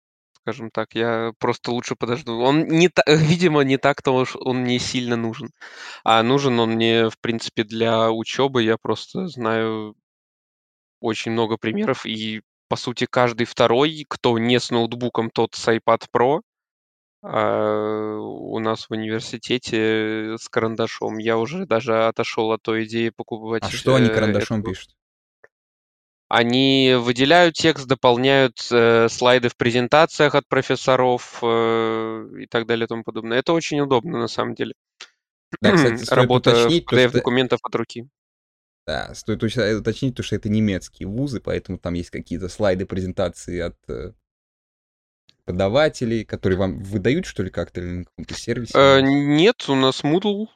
[SPEAKER 2] скажем так, я просто лучше подожду. Он не видимо, не так-то он мне сильно нужен. А нужен он мне, в принципе, для учебы. Я просто знаю очень много примеров, и, по сути, каждый второй, кто не с ноутбуком, тот с iPad Pro, а, у нас в университете с карандашом. Я уже даже отошел от той идеи покупать.
[SPEAKER 1] А что они э, карандашом эту... пишут?
[SPEAKER 2] Они выделяют текст, дополняют э, слайды в презентациях от профессоров э, и так далее и тому подобное. Это очень удобно на самом деле.
[SPEAKER 1] Да, кстати, Работа уточнить,
[SPEAKER 2] PDF что... от руки.
[SPEAKER 1] Да, стоит уточнить, то, что это немецкие вузы, поэтому там есть какие-то слайды презентации от э, преподавателей, которые вам выдают, что ли, как-то или на каком-то сервисе?
[SPEAKER 2] Э, нет, у нас Moodle,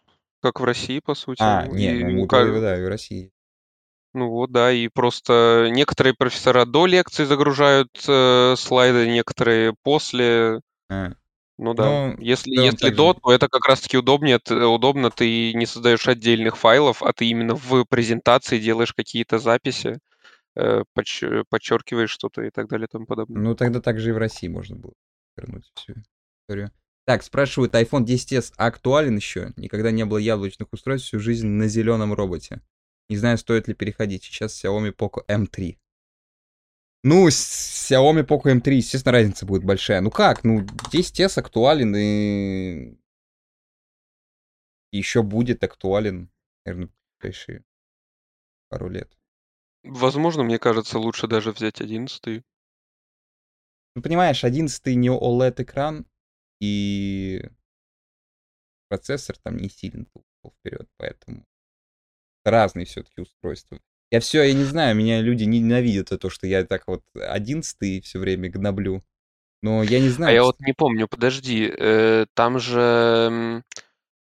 [SPEAKER 2] как в России, по сути.
[SPEAKER 1] А, нет, ну, Moodle, как... да, и в России.
[SPEAKER 2] Ну вот, да, и просто некоторые профессора до лекции загружают э, слайды, некоторые после. А. Ну да, ну, если, да, если до, же. то это как раз-таки удобнее, удобно, ты не создаешь отдельных файлов, а ты именно в презентации делаешь какие-то записи. Э, подч- подчеркиваешь что-то и так далее и тому подобное.
[SPEAKER 1] Ну, тогда также и в России можно было вернуть всю историю. Так, спрашивают, iPhone 10s актуален еще? Никогда не было яблочных устройств всю жизнь на зеленом роботе. Не знаю, стоит ли переходить. Сейчас Xiaomi Poco M3. Ну, Xiaomi Poco M3, естественно, разница будет большая. Ну как? Ну, 10s актуален и еще будет актуален, наверное, в ближайшие пару лет.
[SPEAKER 2] Возможно, мне кажется, лучше даже взять одиннадцатый.
[SPEAKER 1] Ну, понимаешь, одиннадцатый не OLED-экран, и процессор там не сильно ушел вперед, поэтому разные все-таки устройства. Я все, я не знаю, меня люди ненавидят за то, что я так вот одиннадцатый все время гноблю. Но я не знаю.
[SPEAKER 2] А я вот не помню, подожди, э, там же,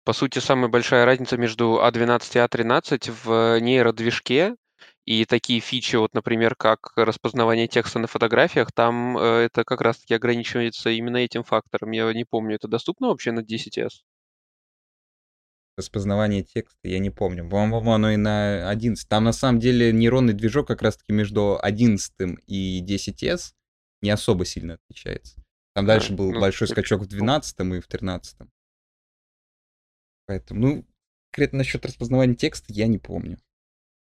[SPEAKER 2] по сути, самая большая разница между А12 и А13 в нейродвижке, и такие фичи, вот, например, как распознавание текста на фотографиях, там э, это как раз-таки ограничивается именно этим фактором. Я не помню, это доступно вообще на 10s?
[SPEAKER 1] Распознавание текста, я не помню. По-моему, оно и на 11. Там на самом деле нейронный движок как раз-таки между 11 и 10s не особо сильно отличается. Там дальше а, был ну, большой скачок в 12 и в 13. Поэтому, ну, конкретно насчет распознавания текста я не помню.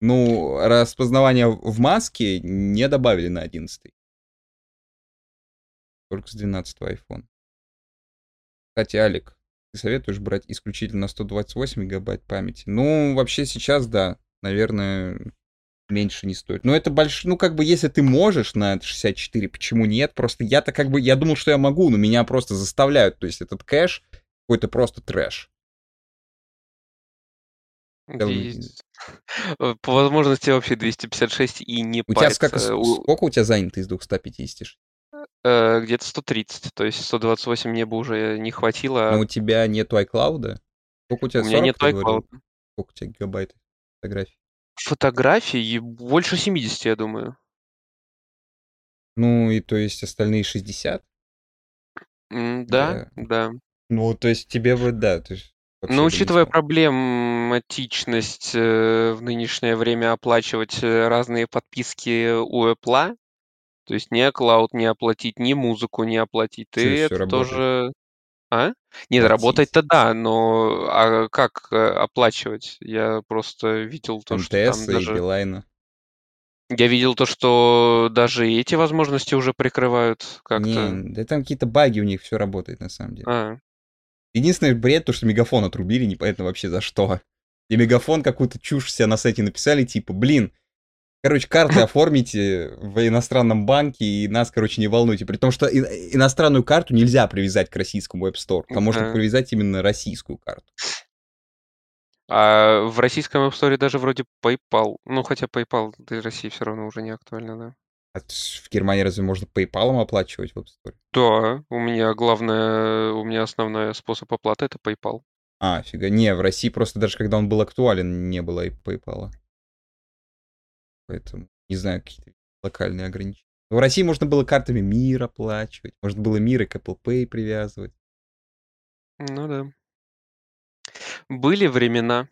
[SPEAKER 1] Ну, распознавание в маске не добавили на 11. Только с 12 iPhone. Кстати, Алик, ты советуешь брать исключительно 128 гигабайт памяти? Ну, вообще сейчас, да, наверное, меньше не стоит. Но это больше, ну, как бы, если ты можешь на 64, почему нет? Просто я-то как бы, я думал, что я могу, но меня просто заставляют. То есть этот кэш какой-то просто трэш.
[SPEAKER 2] Э, по возможности вообще 256 и не
[SPEAKER 1] У тебя сколько, сколько у тебя занято из 250?
[SPEAKER 2] Э, где-то 130, то есть 128 мне бы уже не хватило.
[SPEAKER 1] Но у тебя нету iCloud?
[SPEAKER 2] Сколько у тебя? У меня нет iCloud.
[SPEAKER 1] Сколько у тебя гигабайт фотографий?
[SPEAKER 2] Фотографий больше 70, я думаю.
[SPEAKER 1] Ну и то есть остальные 60?
[SPEAKER 2] да, да, да.
[SPEAKER 1] Ну, то есть тебе бы, да, то есть
[SPEAKER 2] ну, учитывая проблематичность э, в нынешнее время оплачивать э, разные подписки у Apple, то есть ни cloud не оплатить, ни музыку не оплатить, ты это
[SPEAKER 1] работает.
[SPEAKER 2] тоже... А? Нет, работать-то да, но а как э, оплачивать? Я просто видел то, что там
[SPEAKER 1] МТС и
[SPEAKER 2] даже...
[SPEAKER 1] Билайна.
[SPEAKER 2] Я видел то, что даже эти возможности уже прикрывают как-то.
[SPEAKER 1] Не, да там какие-то баги у них, все работает на самом деле.
[SPEAKER 2] А,
[SPEAKER 1] Единственный бред, то, что мегафон отрубили, непонятно вообще за что. И мегафон какую-то чушь себя на сайте написали, типа, блин, Короче, карты оформите в иностранном банке и нас, короче, не волнуйте. При том, что иностранную карту нельзя привязать к российскому App Store. Там можно привязать именно российскую карту.
[SPEAKER 2] А в российском App Store даже вроде PayPal. Ну, хотя PayPal для России все равно уже не актуально, да.
[SPEAKER 1] А в Германии разве можно PayPal оплачивать в App Store?
[SPEAKER 2] Да, у меня главное, у меня основной способ оплаты это PayPal.
[SPEAKER 1] А, фига. Не, в России просто даже когда он был актуален, не было и PayPal. Поэтому, не знаю, какие-то локальные ограничения. В России можно было картами Мир оплачивать, можно было Мир и к Apple Pay привязывать.
[SPEAKER 2] Ну да. Были времена.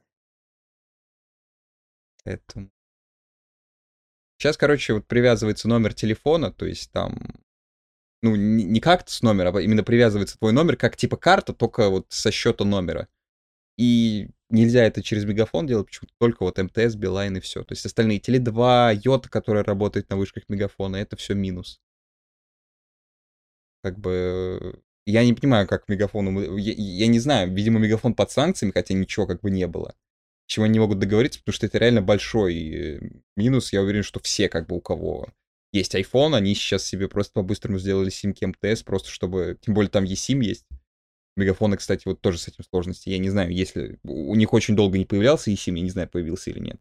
[SPEAKER 1] Поэтому... Сейчас, короче, вот привязывается номер телефона, то есть там, ну, не как с номера, а именно привязывается твой номер, как типа карта, только вот со счета номера. И нельзя это через Мегафон делать, почему-то только вот МТС, Билайн и все. То есть остальные Теле2, Йота, которая работает на вышках Мегафона, это все минус. Как бы я не понимаю, как Мегафону... Я, я не знаю, видимо, Мегафон под санкциями, хотя ничего как бы не было. Чего они не могут договориться, потому что это реально большой э, минус. Я уверен, что все как бы у кого есть iPhone, они сейчас себе просто по-быстрому сделали симки МТС, просто чтобы... Тем более там eSIM есть. Мегафона, кстати, вот тоже с этим сложности. Я не знаю, если у них очень долго не появлялся eSIM, я не знаю, появился или нет.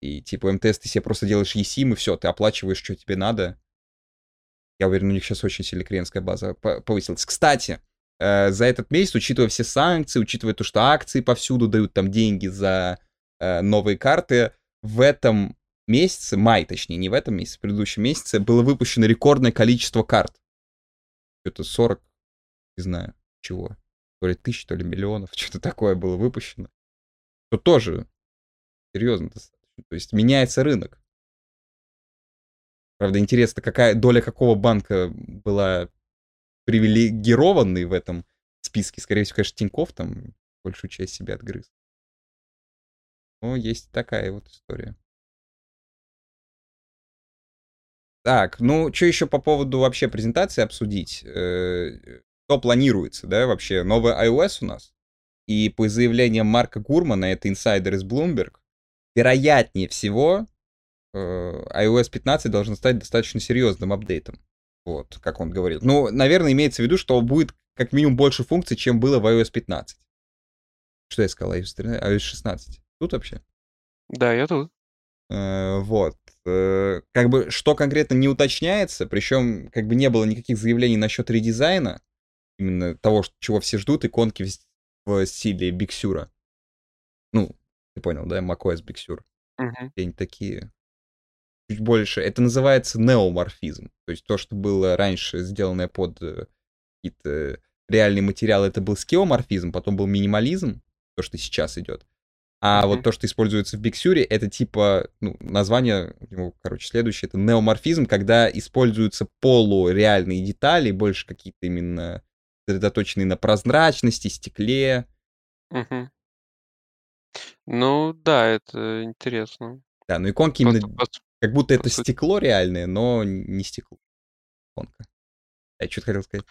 [SPEAKER 1] И типа МТС ты себе просто делаешь eSIM, и все, ты оплачиваешь, что тебе надо. Я уверен, у них сейчас очень сильно клиентская база повысилась. Кстати, э, за этот месяц, учитывая все санкции, учитывая то, что акции повсюду дают там деньги за э, новые карты, в этом месяце, май точнее, не в этом месяце, в предыдущем месяце, было выпущено рекордное количество карт. Это 40, не знаю, чего. То ли тысяч, то ли миллионов, что-то такое было выпущено. То тоже серьезно достаточно. То есть меняется рынок. Правда, интересно, какая доля какого банка была привилегированной в этом списке. Скорее всего, конечно, Тиньков там большую часть себя отгрыз. Но есть такая вот история. Так, ну, что еще по поводу вообще презентации обсудить? Э, что планируется, да, вообще? Новый iOS у нас. И по заявлениям Марка Гурмана, это инсайдер из Bloomberg, вероятнее всего, э, iOS 15 должен стать достаточно серьезным апдейтом. Вот, как он говорил. Ну, наверное, имеется в виду, что будет как минимум больше функций, чем было в iOS 15. Что я сказал, iOS, 13, iOS 16? Тут вообще?
[SPEAKER 2] Да, я тут.
[SPEAKER 1] Э, вот. Э, как бы, что конкретно не уточняется, причем как бы не было никаких заявлений насчет редизайна, именно того, чего все ждут, иконки в, в стиле Sur. Ну, ты понял, да, macOS Sur.
[SPEAKER 2] Угу.
[SPEAKER 1] Они такие чуть больше. Это называется неоморфизм. То есть то, что было раньше сделанное под э, какие-то реальные материалы, это был скеоморфизм, потом был минимализм, то, что сейчас идет. А mm-hmm. вот то, что используется в Sur, это типа, ну, название, ну, короче, следующее, это неоморфизм, когда используются полуреальные детали, больше какие-то именно сосредоточенные на прозрачности, стекле.
[SPEAKER 2] Угу. Ну да, это интересно.
[SPEAKER 1] Да, ну иконки именно просто, как будто это сути... стекло реальное, но не стекло. Иконка. Я что-то хотел сказать.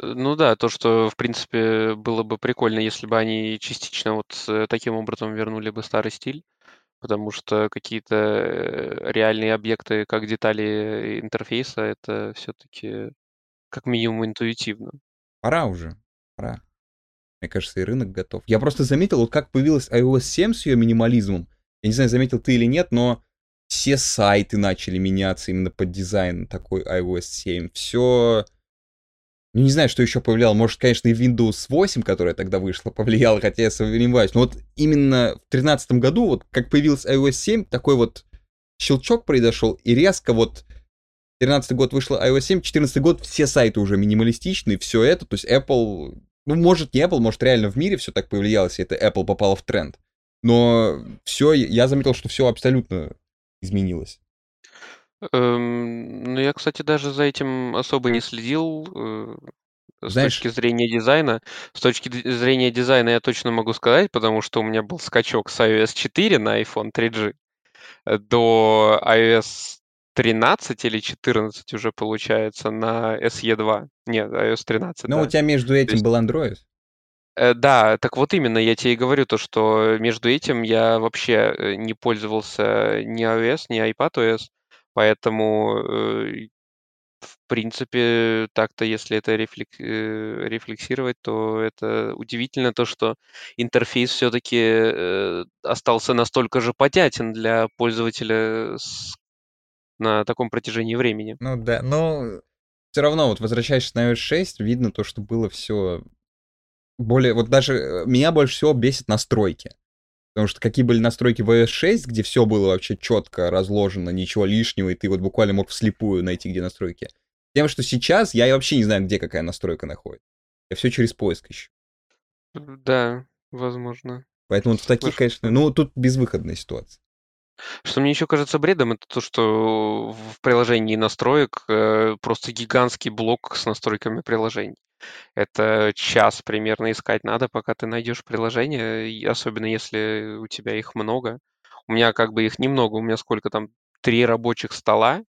[SPEAKER 2] Э, ну да, то, что, в принципе, было бы прикольно, если бы они частично вот э, таким образом вернули бы старый стиль, потому что какие-то э, реальные объекты, как детали интерфейса, это все-таки как минимум интуитивно.
[SPEAKER 1] Пора уже, пора. Мне кажется, и рынок готов. Я просто заметил, вот как появилась iOS 7 с ее минимализмом. Я не знаю, заметил ты или нет, но все сайты начали меняться именно под дизайн такой iOS 7. Все... Ну, не знаю, что еще повлияло. Может, конечно, и Windows 8, которая тогда вышла, повлияла, хотя я сомневаюсь. Но вот именно в 2013 году, вот как появилась iOS 7, такой вот щелчок произошел, и резко вот 13 год вышла iOS 7, 14 год все сайты уже минималистичные, все это, то есть Apple, ну, может, не Apple, может, реально в мире все так повлиялось, и это Apple попало в тренд. Но все, я заметил, что все абсолютно изменилось.
[SPEAKER 2] Эм, ну, я, кстати, даже за этим особо не следил. Э, с Знаешь, точки зрения дизайна. С точки зрения дизайна я точно могу сказать, потому что у меня был скачок с iOS 4 на iPhone 3G до iOS 13 или 14 уже получается на SE2. Нет, iOS 13,
[SPEAKER 1] Ну, да. у тебя между этим есть... был Android.
[SPEAKER 2] Э, да, так вот именно, я тебе и говорю то, что между этим я вообще э, не пользовался ни iOS, ни iPadOS, поэтому, э, в принципе, так-то, если это рефлек рефлексировать, то это удивительно то, что интерфейс все-таки остался настолько же понятен для пользователя с на таком протяжении времени.
[SPEAKER 1] Ну да, но все равно, вот возвращаясь на iOS 6, видно то, что было все более... Вот даже э, меня больше всего бесит настройки. Потому что какие были настройки в iOS 6, где все было вообще четко разложено, ничего лишнего, и ты вот буквально мог вслепую найти, где настройки. Тем, что сейчас я вообще не знаю, где какая настройка находится. Я все через поиск ищу.
[SPEAKER 2] Да, возможно.
[SPEAKER 1] Поэтому вот в таких, конечно, ну, тут безвыходная ситуация.
[SPEAKER 2] Что мне еще кажется бредом, это то, что в приложении настроек э, просто гигантский блок с настройками приложений. Это час примерно искать надо, пока ты найдешь приложение, особенно если у тебя их много. У меня как бы их немного, у меня сколько там, три рабочих стола,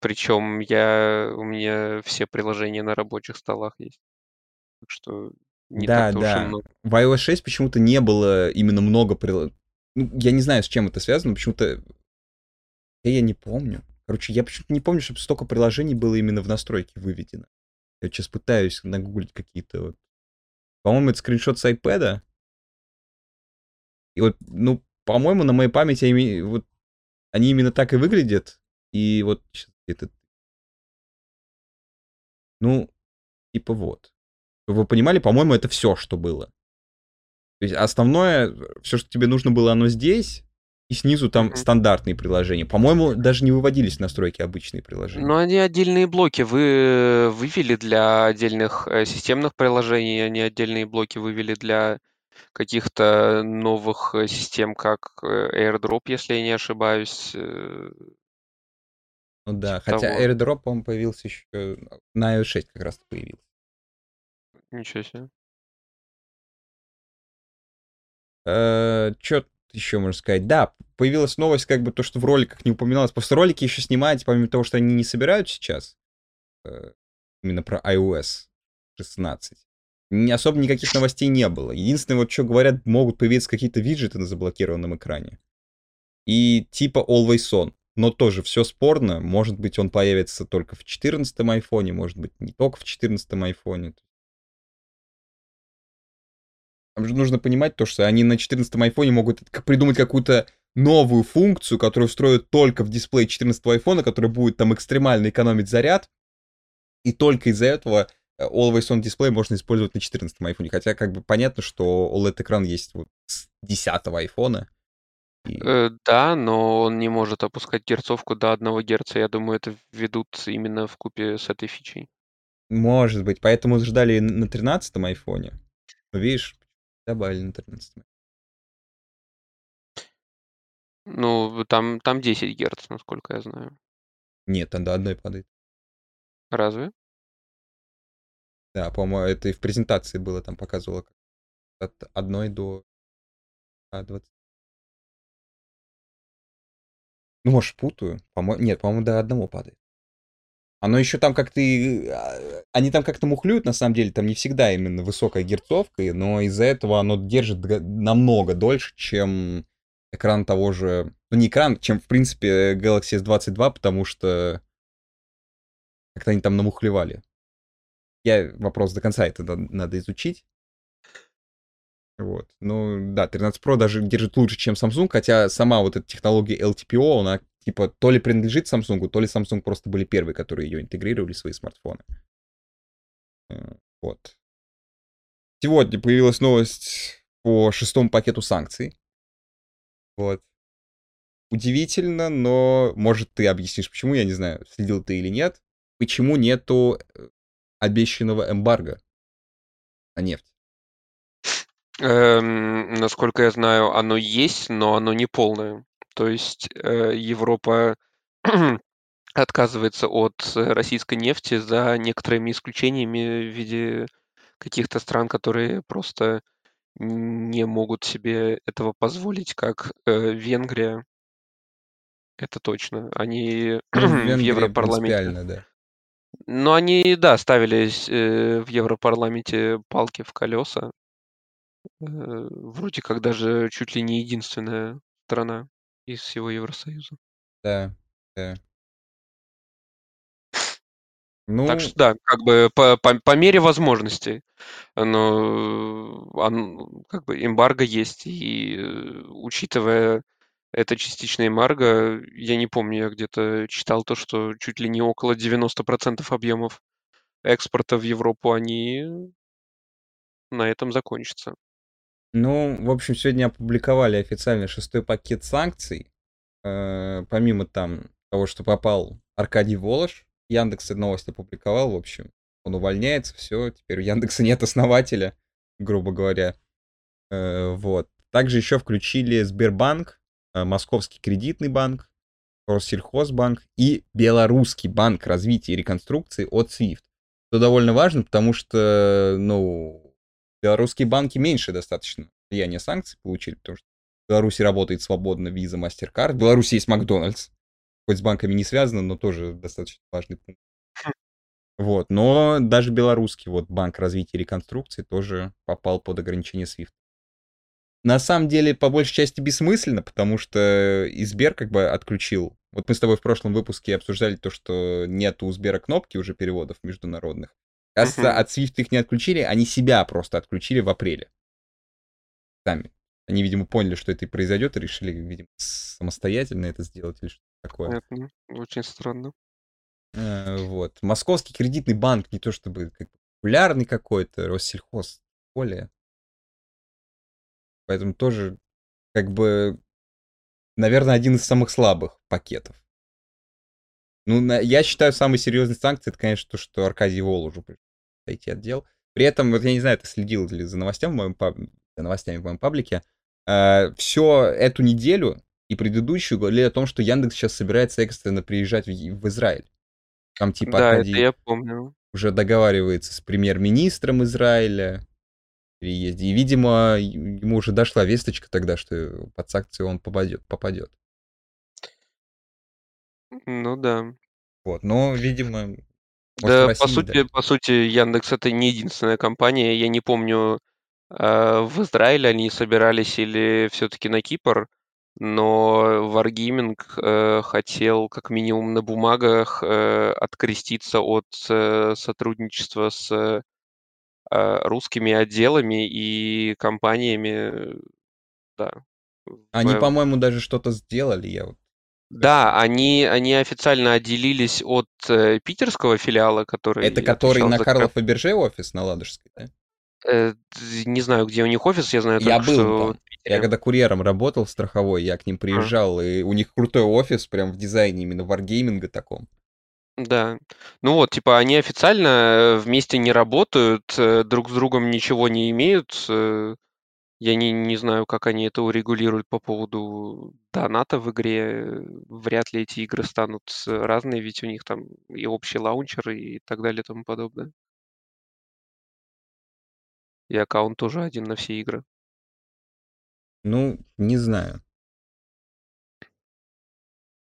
[SPEAKER 2] причем я, у меня все приложения на рабочих столах есть. Так что
[SPEAKER 1] не да, так да. много. В iOS 6 почему-то не было именно много приложений ну, я не знаю, с чем это связано, почему-то... Я не помню. Короче, я почему-то не помню, чтобы столько приложений было именно в настройке выведено. Я сейчас пытаюсь нагуглить какие-то вот... По-моему, это скриншот с iPad. И вот, ну, по-моему, на моей памяти они, вот, они именно так и выглядят. И вот это... Ну, типа вот. Вы понимали, по-моему, это все, что было. То есть основное, все, что тебе нужно было, оно здесь, и снизу там mm-hmm. стандартные приложения. По-моему, даже не выводились настройки обычные приложения.
[SPEAKER 2] Но они отдельные блоки вы вывели для отдельных э, системных приложений, они отдельные блоки вывели для каких-то новых э, систем, как э, AirDrop, если я не ошибаюсь. Ну
[SPEAKER 1] да, типа хотя того. AirDrop, по-моему, появился еще на iOS 6 как раз появился.
[SPEAKER 2] Ничего себе.
[SPEAKER 1] Э, что еще можно сказать? Да, появилась новость, как бы то, что в роликах не упоминалось. Просто ролики еще снимать, помимо того, что они не собирают сейчас, э, именно про iOS 16. Не, особо никаких новостей не было. Единственное, вот что говорят, могут появиться какие-то виджеты на заблокированном экране. И типа Always On. Но тоже все спорно. Может быть, он появится только в 14 айфоне, может быть, не только в 14 айфоне. Там же нужно понимать то, что они на 14 айфоне могут придумать какую-то новую функцию, которую встроят только в дисплей 14 айфона, который будет там экстремально экономить заряд. И только из-за этого э, Always On дисплей можно использовать на 14 айфоне. Хотя как бы понятно, что OLED-экран есть вот с 10 айфона.
[SPEAKER 2] И... Э, да, но он не может опускать герцовку до 1 герца. Я думаю, это ведут именно в купе с этой фичей.
[SPEAKER 1] Может быть, поэтому ждали на 13 айфоне. Видишь, Добавили на 13
[SPEAKER 2] Ну, там, там 10 Гц, насколько я знаю.
[SPEAKER 1] Нет, там до одной падает.
[SPEAKER 2] Разве?
[SPEAKER 1] Да, по-моему, это и в презентации было, там показывало от одной до 20. Ну, может, путаю. По-моему, нет, по-моему, до одного падает. Оно еще там как-то... А, они там как-то мухлюют, на самом деле, там не всегда именно высокая герцовка, но из-за этого оно держит намного дольше, чем экран того же... Ну, не экран, чем, в принципе, Galaxy S22, потому что как-то они там намухлевали. Я вопрос до конца это надо изучить. Вот. Ну, да, 13 Pro даже держит лучше, чем Samsung, хотя сама вот эта технология LTPO, она типа то ли принадлежит Samsung, то ли Samsung просто были первые, которые ее интегрировали в свои смартфоны. Э, вот. Сегодня появилась новость по шестому пакету санкций. Вот. Удивительно, но, может, ты объяснишь, почему, я не знаю, следил ты или нет, почему нету э, обещанного эмбарго на нефть?
[SPEAKER 2] Эм, насколько я знаю, оно есть, но оно не полное. То есть э, Европа отказывается от российской нефти за некоторыми исключениями в виде каких-то стран, которые просто не могут себе этого позволить, как э, Венгрия. Это точно. Они в Европарламенте. Да. Но они, да, ставили э, в Европарламенте палки в колеса. вроде как даже чуть ли не единственная страна из всего Евросоюза.
[SPEAKER 1] Да, да.
[SPEAKER 2] Ну... Так что да, как бы по, по, по мере возможностей. Но он, как бы эмбарго есть, и учитывая это частичная эмбарго, я не помню, я где-то читал то, что чуть ли не около 90% объемов экспорта в Европу, они на этом закончатся.
[SPEAKER 1] Ну, в общем, сегодня опубликовали официально шестой пакет санкций. Э, помимо там того, что попал Аркадий Волош, Яндекс новость опубликовал, в общем, он увольняется, все, теперь у Яндекса нет основателя, грубо говоря. Э, вот. Также еще включили Сбербанк, э, Московский кредитный банк, Россельхозбанк и Белорусский банк развития и реконструкции от SWIFT. Что довольно важно, потому что, ну, белорусские банки меньше достаточно влияния санкций получили, потому что в Беларуси работает свободно виза, MasterCard. В Беларуси есть Макдональдс. Хоть с банками не связано, но тоже достаточно важный пункт. Хм. Вот, но даже белорусский вот банк развития и реконструкции тоже попал под ограничение SWIFT. На самом деле, по большей части бессмысленно, потому что и Сбер как бы отключил. Вот мы с тобой в прошлом выпуске обсуждали то, что нет у Сбера кнопки уже переводов международных. Кажется, uh-huh. от Swift их не отключили, они себя просто отключили в апреле. Сами. Они, видимо, поняли, что это и произойдет, и решили, видимо, самостоятельно это сделать или что такое.
[SPEAKER 2] Это очень странно.
[SPEAKER 1] А, вот. Московский кредитный банк не то чтобы как популярный какой-то, Россельхоз более. Поэтому тоже, как бы, наверное, один из самых слабых пакетов. Ну, на, я считаю, самой серьезной санкцией, это, конечно, то, что Аркадий Воложу IT отдел. При этом, вот я не знаю, ты следил ли за новостями в моем, паб... за новостями в моем паблике, э, все эту неделю и предыдущую говорили о том, что Яндекс сейчас собирается экстренно приезжать в, в Израиль. Там типа
[SPEAKER 2] да, это я помню.
[SPEAKER 1] уже договаривается с премьер-министром Израиля переезде. И, видимо, ему уже дошла весточка тогда, что под санкции он попадет. попадет.
[SPEAKER 2] Ну да.
[SPEAKER 1] Вот, но, видимо,
[SPEAKER 2] да, по сути, по сути, Яндекс это не единственная компания. Я не помню, э, в Израиле они собирались или все-таки на Кипр, но Wargaming э, хотел как минимум на бумагах э, откреститься от э, сотрудничества с э, русскими отделами и компаниями, да.
[SPEAKER 1] Они, в... по-моему, даже что-то сделали, я вот
[SPEAKER 2] да, они, они официально отделились от э, питерского филиала, который...
[SPEAKER 1] Это который на Карла Фаберже офис на Ладожской, да?
[SPEAKER 2] Э, не знаю, где у них офис, я знаю
[SPEAKER 1] я только, был что... Там. Я когда курьером работал в страховой, я к ним приезжал, а. и у них крутой офис прям в дизайне именно варгейминга таком.
[SPEAKER 2] Да. Ну вот, типа, они официально э, вместе не работают, э, друг с другом ничего не имеют, э, я не, не знаю, как они это урегулируют по поводу доната в игре. Вряд ли эти игры станут разные, ведь у них там и общий лаунчер и так далее и тому подобное. И аккаунт тоже один на все игры.
[SPEAKER 1] Ну, не знаю.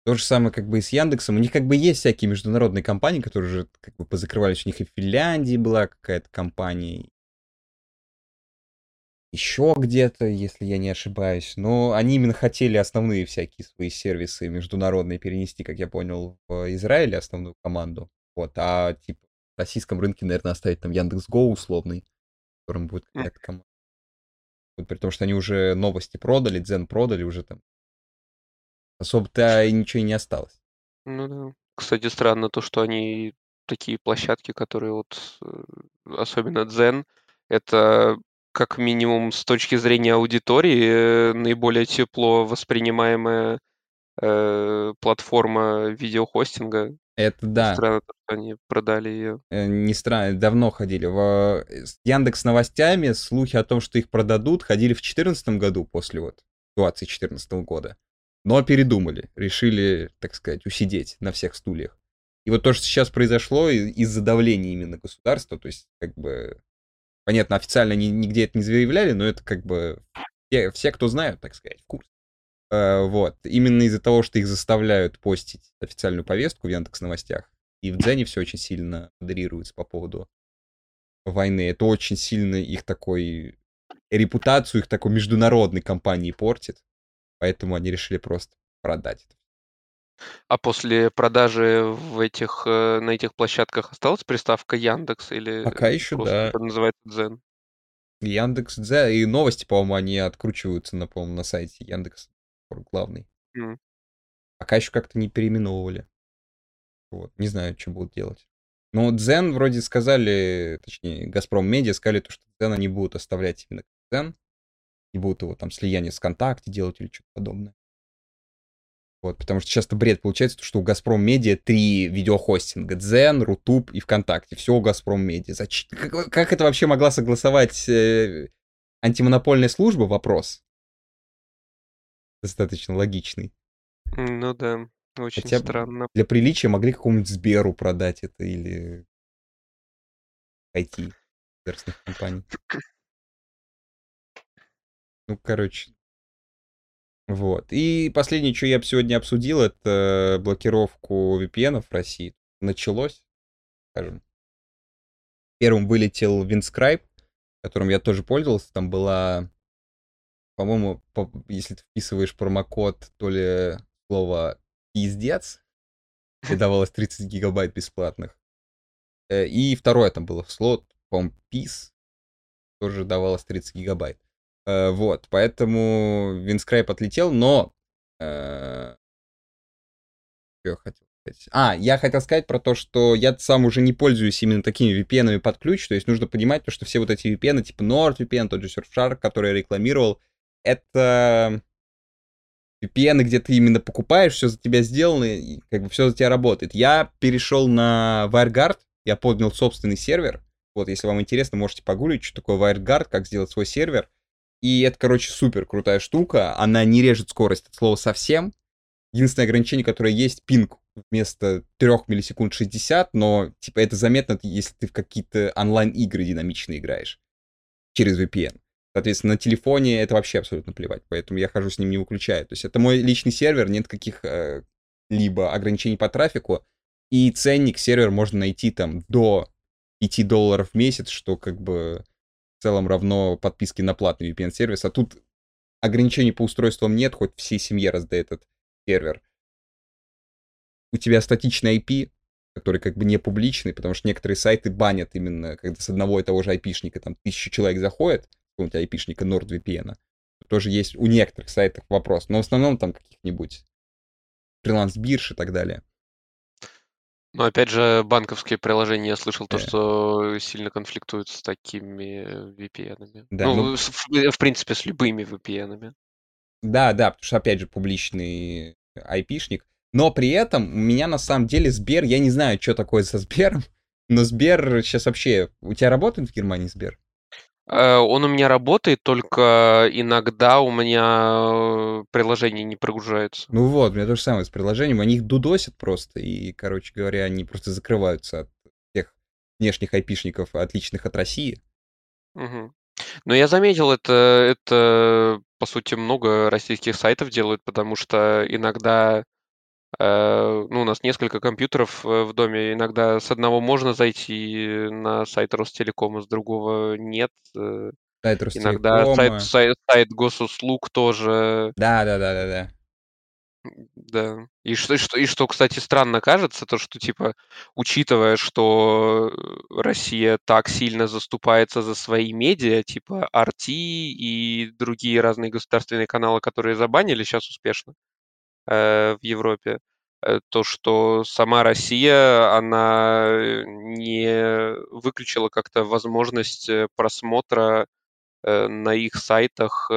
[SPEAKER 1] То же самое как бы и с Яндексом. У них как бы есть всякие международные компании, которые уже как бы позакрывались. У них и в Финляндии была какая-то компания, еще где-то, если я не ошибаюсь. Но они именно хотели основные всякие свои сервисы международные перенести, как я понял, в Израиле основную команду. Вот, а типа в российском рынке, наверное, оставить там Яндекс.Го условный, в котором будет какая-то команда. Вот, при том, что они уже новости продали, Дзен продали, уже там особо-то и ничего и не осталось.
[SPEAKER 2] Ну да. Кстати, странно то, что они такие площадки, которые вот, э, особенно Дзен, это как минимум с точки зрения аудитории, э, наиболее тепло воспринимаемая э, платформа видеохостинга.
[SPEAKER 1] Это да.
[SPEAKER 2] Странно, что они продали ее.
[SPEAKER 1] Э, не странно, давно ходили. В э, Яндекс новостями слухи о том, что их продадут, ходили в 2014 году, после вот ситуации 2014 года. Но передумали, решили, так сказать, усидеть на всех стульях. И вот то, что сейчас произошло из-за давления именно государства, то есть как бы Понятно, официально ни, нигде это не заявляли, но это как бы все, все кто знают, так сказать, в курсе. Uh, вот. Именно из-за того, что их заставляют постить официальную повестку в Яндекс новостях. И в Дзене все очень сильно модерируется по поводу войны. Это очень сильно их такой репутацию их такой международной компании портит. Поэтому они решили просто продать это.
[SPEAKER 2] А после продажи в этих, э, на этих площадках осталась приставка Яндекс или
[SPEAKER 1] Пока еще, да.
[SPEAKER 2] называется Дзен?
[SPEAKER 1] Яндекс Дзен и новости, по-моему, они откручиваются, на, по на сайте Яндекс главный. Mm. Пока еще как-то не переименовывали. Вот, не знаю, что будут делать. Но Дзен вроде сказали, точнее, Газпром Медиа сказали, то, что Дзен они будут оставлять именно Дзен. И будут его там слияние с ВКонтакте делать или что-то подобное. Вот, потому что часто бред получается, то, что у Газпром Медиа три видеохостинга. Дзен, Рутуб и ВКонтакте. Все у Газпром Медиа. Зачем? Как, как это вообще могла согласовать э, антимонопольная служба? Вопрос. Достаточно логичный.
[SPEAKER 2] Ну да, очень Хотя странно.
[SPEAKER 1] Для приличия могли какому-нибудь Сберу продать это или IT государственных компаний. Ну, короче, вот. И последнее, что я бы сегодня обсудил, это блокировку VPN в России. Началось, скажем. Первым вылетел Winscribe, которым я тоже пользовался. Там была, по-моему, по, если ты вписываешь промокод, то ли слово «пиздец», и давалось 30 гигабайт бесплатных. Э, и второе там было слот, по-моему, PIS, тоже давалось 30 гигабайт. Э, вот, поэтому Винскрайп отлетел, но... Э, я хотел сказать? А, я хотел сказать про то, что я сам уже не пользуюсь именно такими VPN под ключ, то есть нужно понимать, то, что все вот эти VPN, типа NordVPN, тот же Surfshark, который я рекламировал, это VPN, где ты именно покупаешь, все за тебя сделано, и как бы все за тебя работает. Я перешел на WireGuard, я поднял собственный сервер. Вот, если вам интересно, можете погуглить, что такое WireGuard, как сделать свой сервер. И это, короче, супер крутая штука. Она не режет скорость от слова совсем. Единственное ограничение, которое есть, пинг вместо 3 миллисекунд 60, но, типа, это заметно, если ты в какие-то онлайн-игры динамично играешь через VPN. Соответственно, на телефоне это вообще абсолютно плевать, поэтому я хожу с ним не выключаю. То есть это мой личный сервер, нет каких-либо э, ограничений по трафику, и ценник сервер можно найти там до 5 долларов в месяц, что как бы в целом равно подписке на платный VPN-сервис, а тут ограничений по устройствам нет, хоть всей семье раздай этот сервер. У тебя статичный IP, который как бы не публичный, потому что некоторые сайты банят именно, когда с одного и того же IP-шника там тысячу человек заходит, какого-нибудь IP-шника NordVPN, тоже есть у некоторых сайтов вопрос, но в основном там каких-нибудь фриланс-бирж и так далее.
[SPEAKER 2] Но опять же, банковские приложения, я слышал то, что сильно конфликтуют с такими VPN-ами. Да, ну, ну... В, в принципе, с любыми VPN-ами.
[SPEAKER 1] Да, да, потому что, опять же, публичный IP-шник. Но при этом у меня на самом деле Сбер, я не знаю, что такое со Сбером, но Сбер сейчас вообще... У тебя работает в Германии Сбер?
[SPEAKER 2] Э, он у меня работает, только иногда у меня э, приложение не прогружается.
[SPEAKER 1] Ну вот, у меня то же самое с приложением. Они их дудосят просто, и, короче говоря, они просто закрываются от тех внешних айпишников, отличных от России.
[SPEAKER 2] Угу. Но я заметил, это, это, по сути, много российских сайтов делают, потому что иногда ну, у нас несколько компьютеров э, в доме. Иногда с одного можно зайти на сайт Ростелекома, с другого нет. Э. Сайт Ростелекома. Иногда сайт, сайт, сайт госуслуг тоже.
[SPEAKER 1] Да, да, да, да, да.
[SPEAKER 2] Да. И что, что, и что, кстати, странно кажется, то, что, типа, учитывая, что Россия так сильно заступается за свои медиа, типа RT и другие разные государственные каналы, которые забанили сейчас успешно, Э, в Европе, э, то, что сама Россия, она э, не выключила как-то возможность просмотра на их сайтах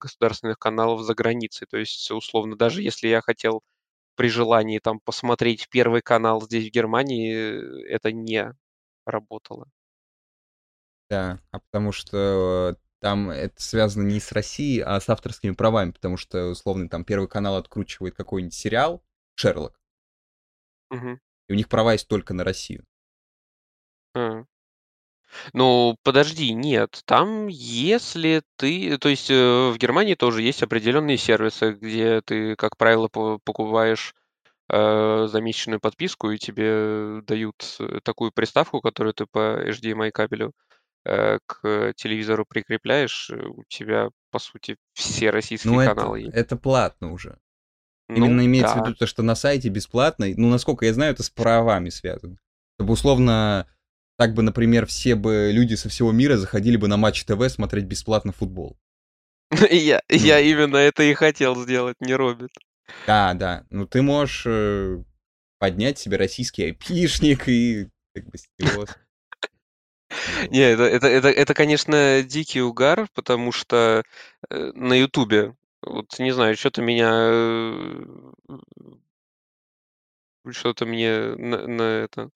[SPEAKER 2] государственных каналов за границей. То есть, условно, даже если я хотел при желании там посмотреть первый канал здесь, в Германии, это не работало.
[SPEAKER 1] Да, а потому что там это связано не с Россией, а с авторскими правами, потому что, условно, там Первый канал откручивает какой-нибудь сериал, Шерлок,
[SPEAKER 2] угу.
[SPEAKER 1] и у них права есть только на Россию.
[SPEAKER 2] А. Ну, подожди, нет. Там, если ты... То есть э, в Германии тоже есть определенные сервисы, где ты, как правило, покупаешь э, за месячную подписку, и тебе дают э, такую приставку, которую ты по HDMI кабелю э, к телевизору прикрепляешь, э, у тебя, по сути, все российские
[SPEAKER 1] Ну,
[SPEAKER 2] каналы есть.
[SPEAKER 1] это платно уже.
[SPEAKER 2] Ну,
[SPEAKER 1] Именно имеется в
[SPEAKER 2] да.
[SPEAKER 1] виду то, что на сайте бесплатно. Ну, насколько я знаю, это с правами связано. Чтобы условно, так бы, например, все бы люди со всего мира заходили бы на Матч ТВ смотреть бесплатно футбол.
[SPEAKER 2] Я,
[SPEAKER 1] Ну.
[SPEAKER 2] я именно это и хотел сделать, не робит.
[SPEAKER 1] Да, да. Ну, ты можешь э, поднять себе российский айпишник и как бы стилос.
[SPEAKER 2] Не, это, это, это, это, конечно, дикий угар, потому что э, на Ютубе, вот не знаю, что-то меня э, что-то мне на, на это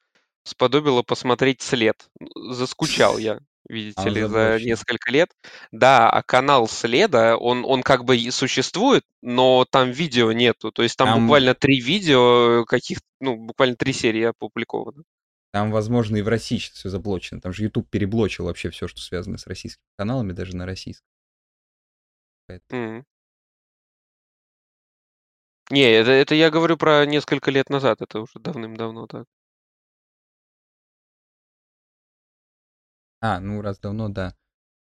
[SPEAKER 2] сподобило посмотреть след. Заскучал я, видите
[SPEAKER 1] А
[SPEAKER 2] ли, за
[SPEAKER 1] заблочен.
[SPEAKER 2] несколько лет. Да, а канал следа, он, он как бы и существует, но там видео нету. То есть там,
[SPEAKER 1] Там-
[SPEAKER 2] буквально три видео, каких, ну, буквально три серии опубликовано.
[SPEAKER 1] Там, возможно, и в России сейчас все заблочено. Там же YouTube переблочил вообще все, что связано с российскими каналами, даже на российском.
[SPEAKER 2] М. Не, это, это я говорю про несколько лет назад, это уже давным-давно так.
[SPEAKER 1] А, ну, раз давно, да.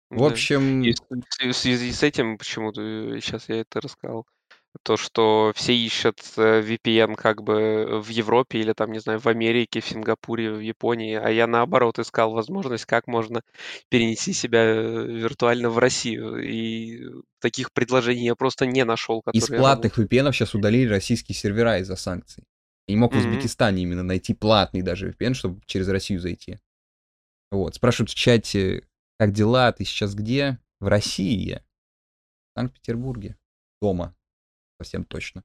[SPEAKER 1] В
[SPEAKER 2] Да.
[SPEAKER 1] общем,
[SPEAKER 2] И в в- в связи с этим, почему-то сейчас я это рассказал, то, что все ищут э, VPN как бы в Европе или там, не знаю, в Америке, в Сингапуре, в Японии, а я наоборот искал возможность, как можно перенести себя э, виртуально в Россию. И таких предложений я просто не нашел,
[SPEAKER 1] из платных
[SPEAKER 2] работают.
[SPEAKER 1] VPN сейчас удалили российские сервера из-за санкций. Я не мог в
[SPEAKER 2] Мгм.
[SPEAKER 1] Узбекистане именно найти платный даже VPN, чтобы через Россию зайти. Вот. Спрашивают в чате, как дела, ты сейчас где? В России я. В Санкт-Петербурге. Дома. Совсем точно.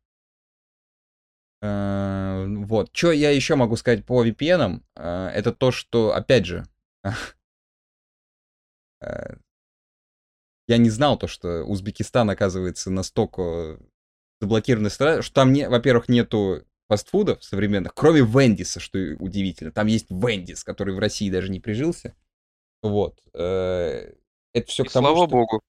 [SPEAKER 1] Э, Вот. Что я еще могу сказать по VPN? Э, Это то, что, опять же, э, я не знал то, что Узбекистан оказывается настолько заблокированной страной, что там, не, во-первых, нету фастфудов современных, кроме Вендиса, что удивительно. Там есть Вендис, который в России даже не прижился. Вот. Это все
[SPEAKER 2] И
[SPEAKER 1] к тому,
[SPEAKER 2] слава
[SPEAKER 1] что...
[SPEAKER 2] богу.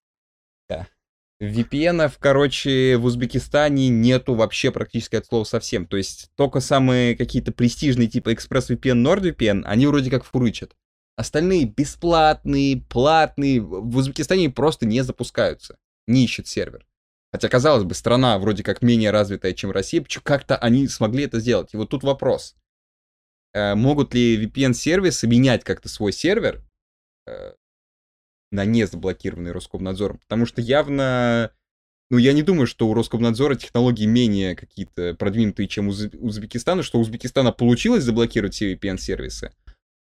[SPEAKER 1] VPN, короче, в Узбекистане нету вообще практически от слова совсем. То есть только самые какие-то престижные типа ExpressVPN, NordVPN, они вроде как фурычат. Остальные бесплатные, платные, в Узбекистане просто не запускаются. Не ищет сервер. Хотя, казалось бы, страна вроде как менее развитая, чем Россия, почему как-то они смогли это сделать. И вот тут вопрос. Э, Могут ли VPN-сервисы менять как-то свой сервер э, на не заблокированный Роскомнадзором. Потому что явно, ну, я не думаю, что у Роскомнадзора технологии менее какие-то продвинутые, чем у Уз- Узбекистана, что у Узбекистана получилось заблокировать все VPN-сервисы,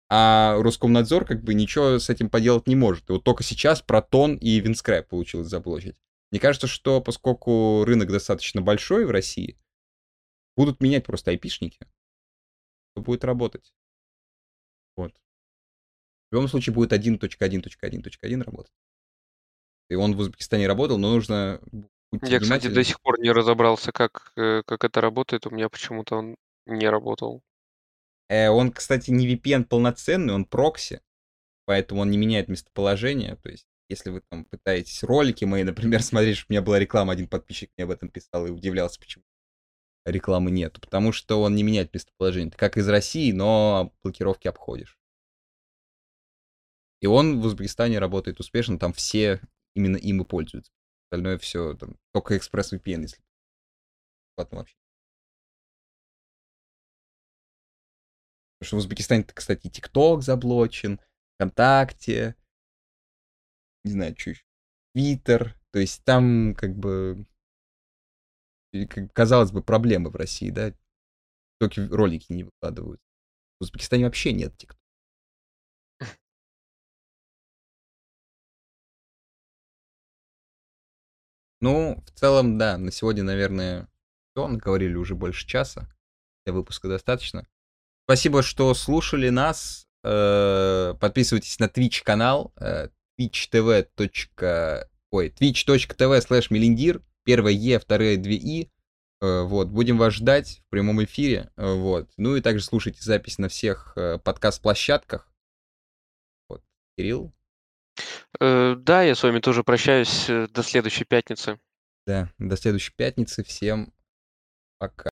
[SPEAKER 1] а Роскомнадзор как бы ничего с этим поделать не может. И вот только сейчас Протон и Винскрайп получилось заблочить. Мне кажется, что поскольку рынок достаточно большой в России, будут менять просто айпишники, то будет работать. Вот. В любом случае будет 1.1.1.1.1 работать. И он в Узбекистане работал, но нужно
[SPEAKER 2] Я, кстати, до сих пор не разобрался, как, э, как это работает. У меня почему-то он не работал.
[SPEAKER 1] Э, он, кстати, не VPN полноценный, он прокси, поэтому он не меняет местоположение. То есть, если вы там пытаетесь ролики мои, например, смотреть, у меня была реклама, один подписчик мне об этом писал и удивлялся, почему рекламы нету. Потому что он не меняет местоположение. Ты как из России, но блокировки обходишь. И он в Узбекистане работает успешно, там все именно им и пользуются. Остальное все, там, только ExpressVPN, если бесплатно вообще. Потому что в Узбекистане, кстати, ТикТок заблочен, ВКонтакте, не знаю, что еще, Твиттер. То есть там как бы, казалось бы, проблемы в России, да? Только ролики не выкладывают. В Узбекистане вообще нет ТикТока. Ну, в целом, да, на сегодня, наверное, все. Говорили уже больше часа. Для выпуска достаточно. Спасибо, что слушали нас. Э, Подписывайтесь на Twitch канал twitch.tv. Ой, twitch.tv slash мелиндир. Первое Е, второе две И. Э, Вот, будем вас ждать в прямом эфире. Э, Вот. Ну и также слушайте запись на всех э, подкаст-площадках. Вот. Кирилл?
[SPEAKER 2] Э, Да, я с вами тоже прощаюсь. э, До следующей пятницы.
[SPEAKER 1] Да, до следующей пятницы. Всем пока.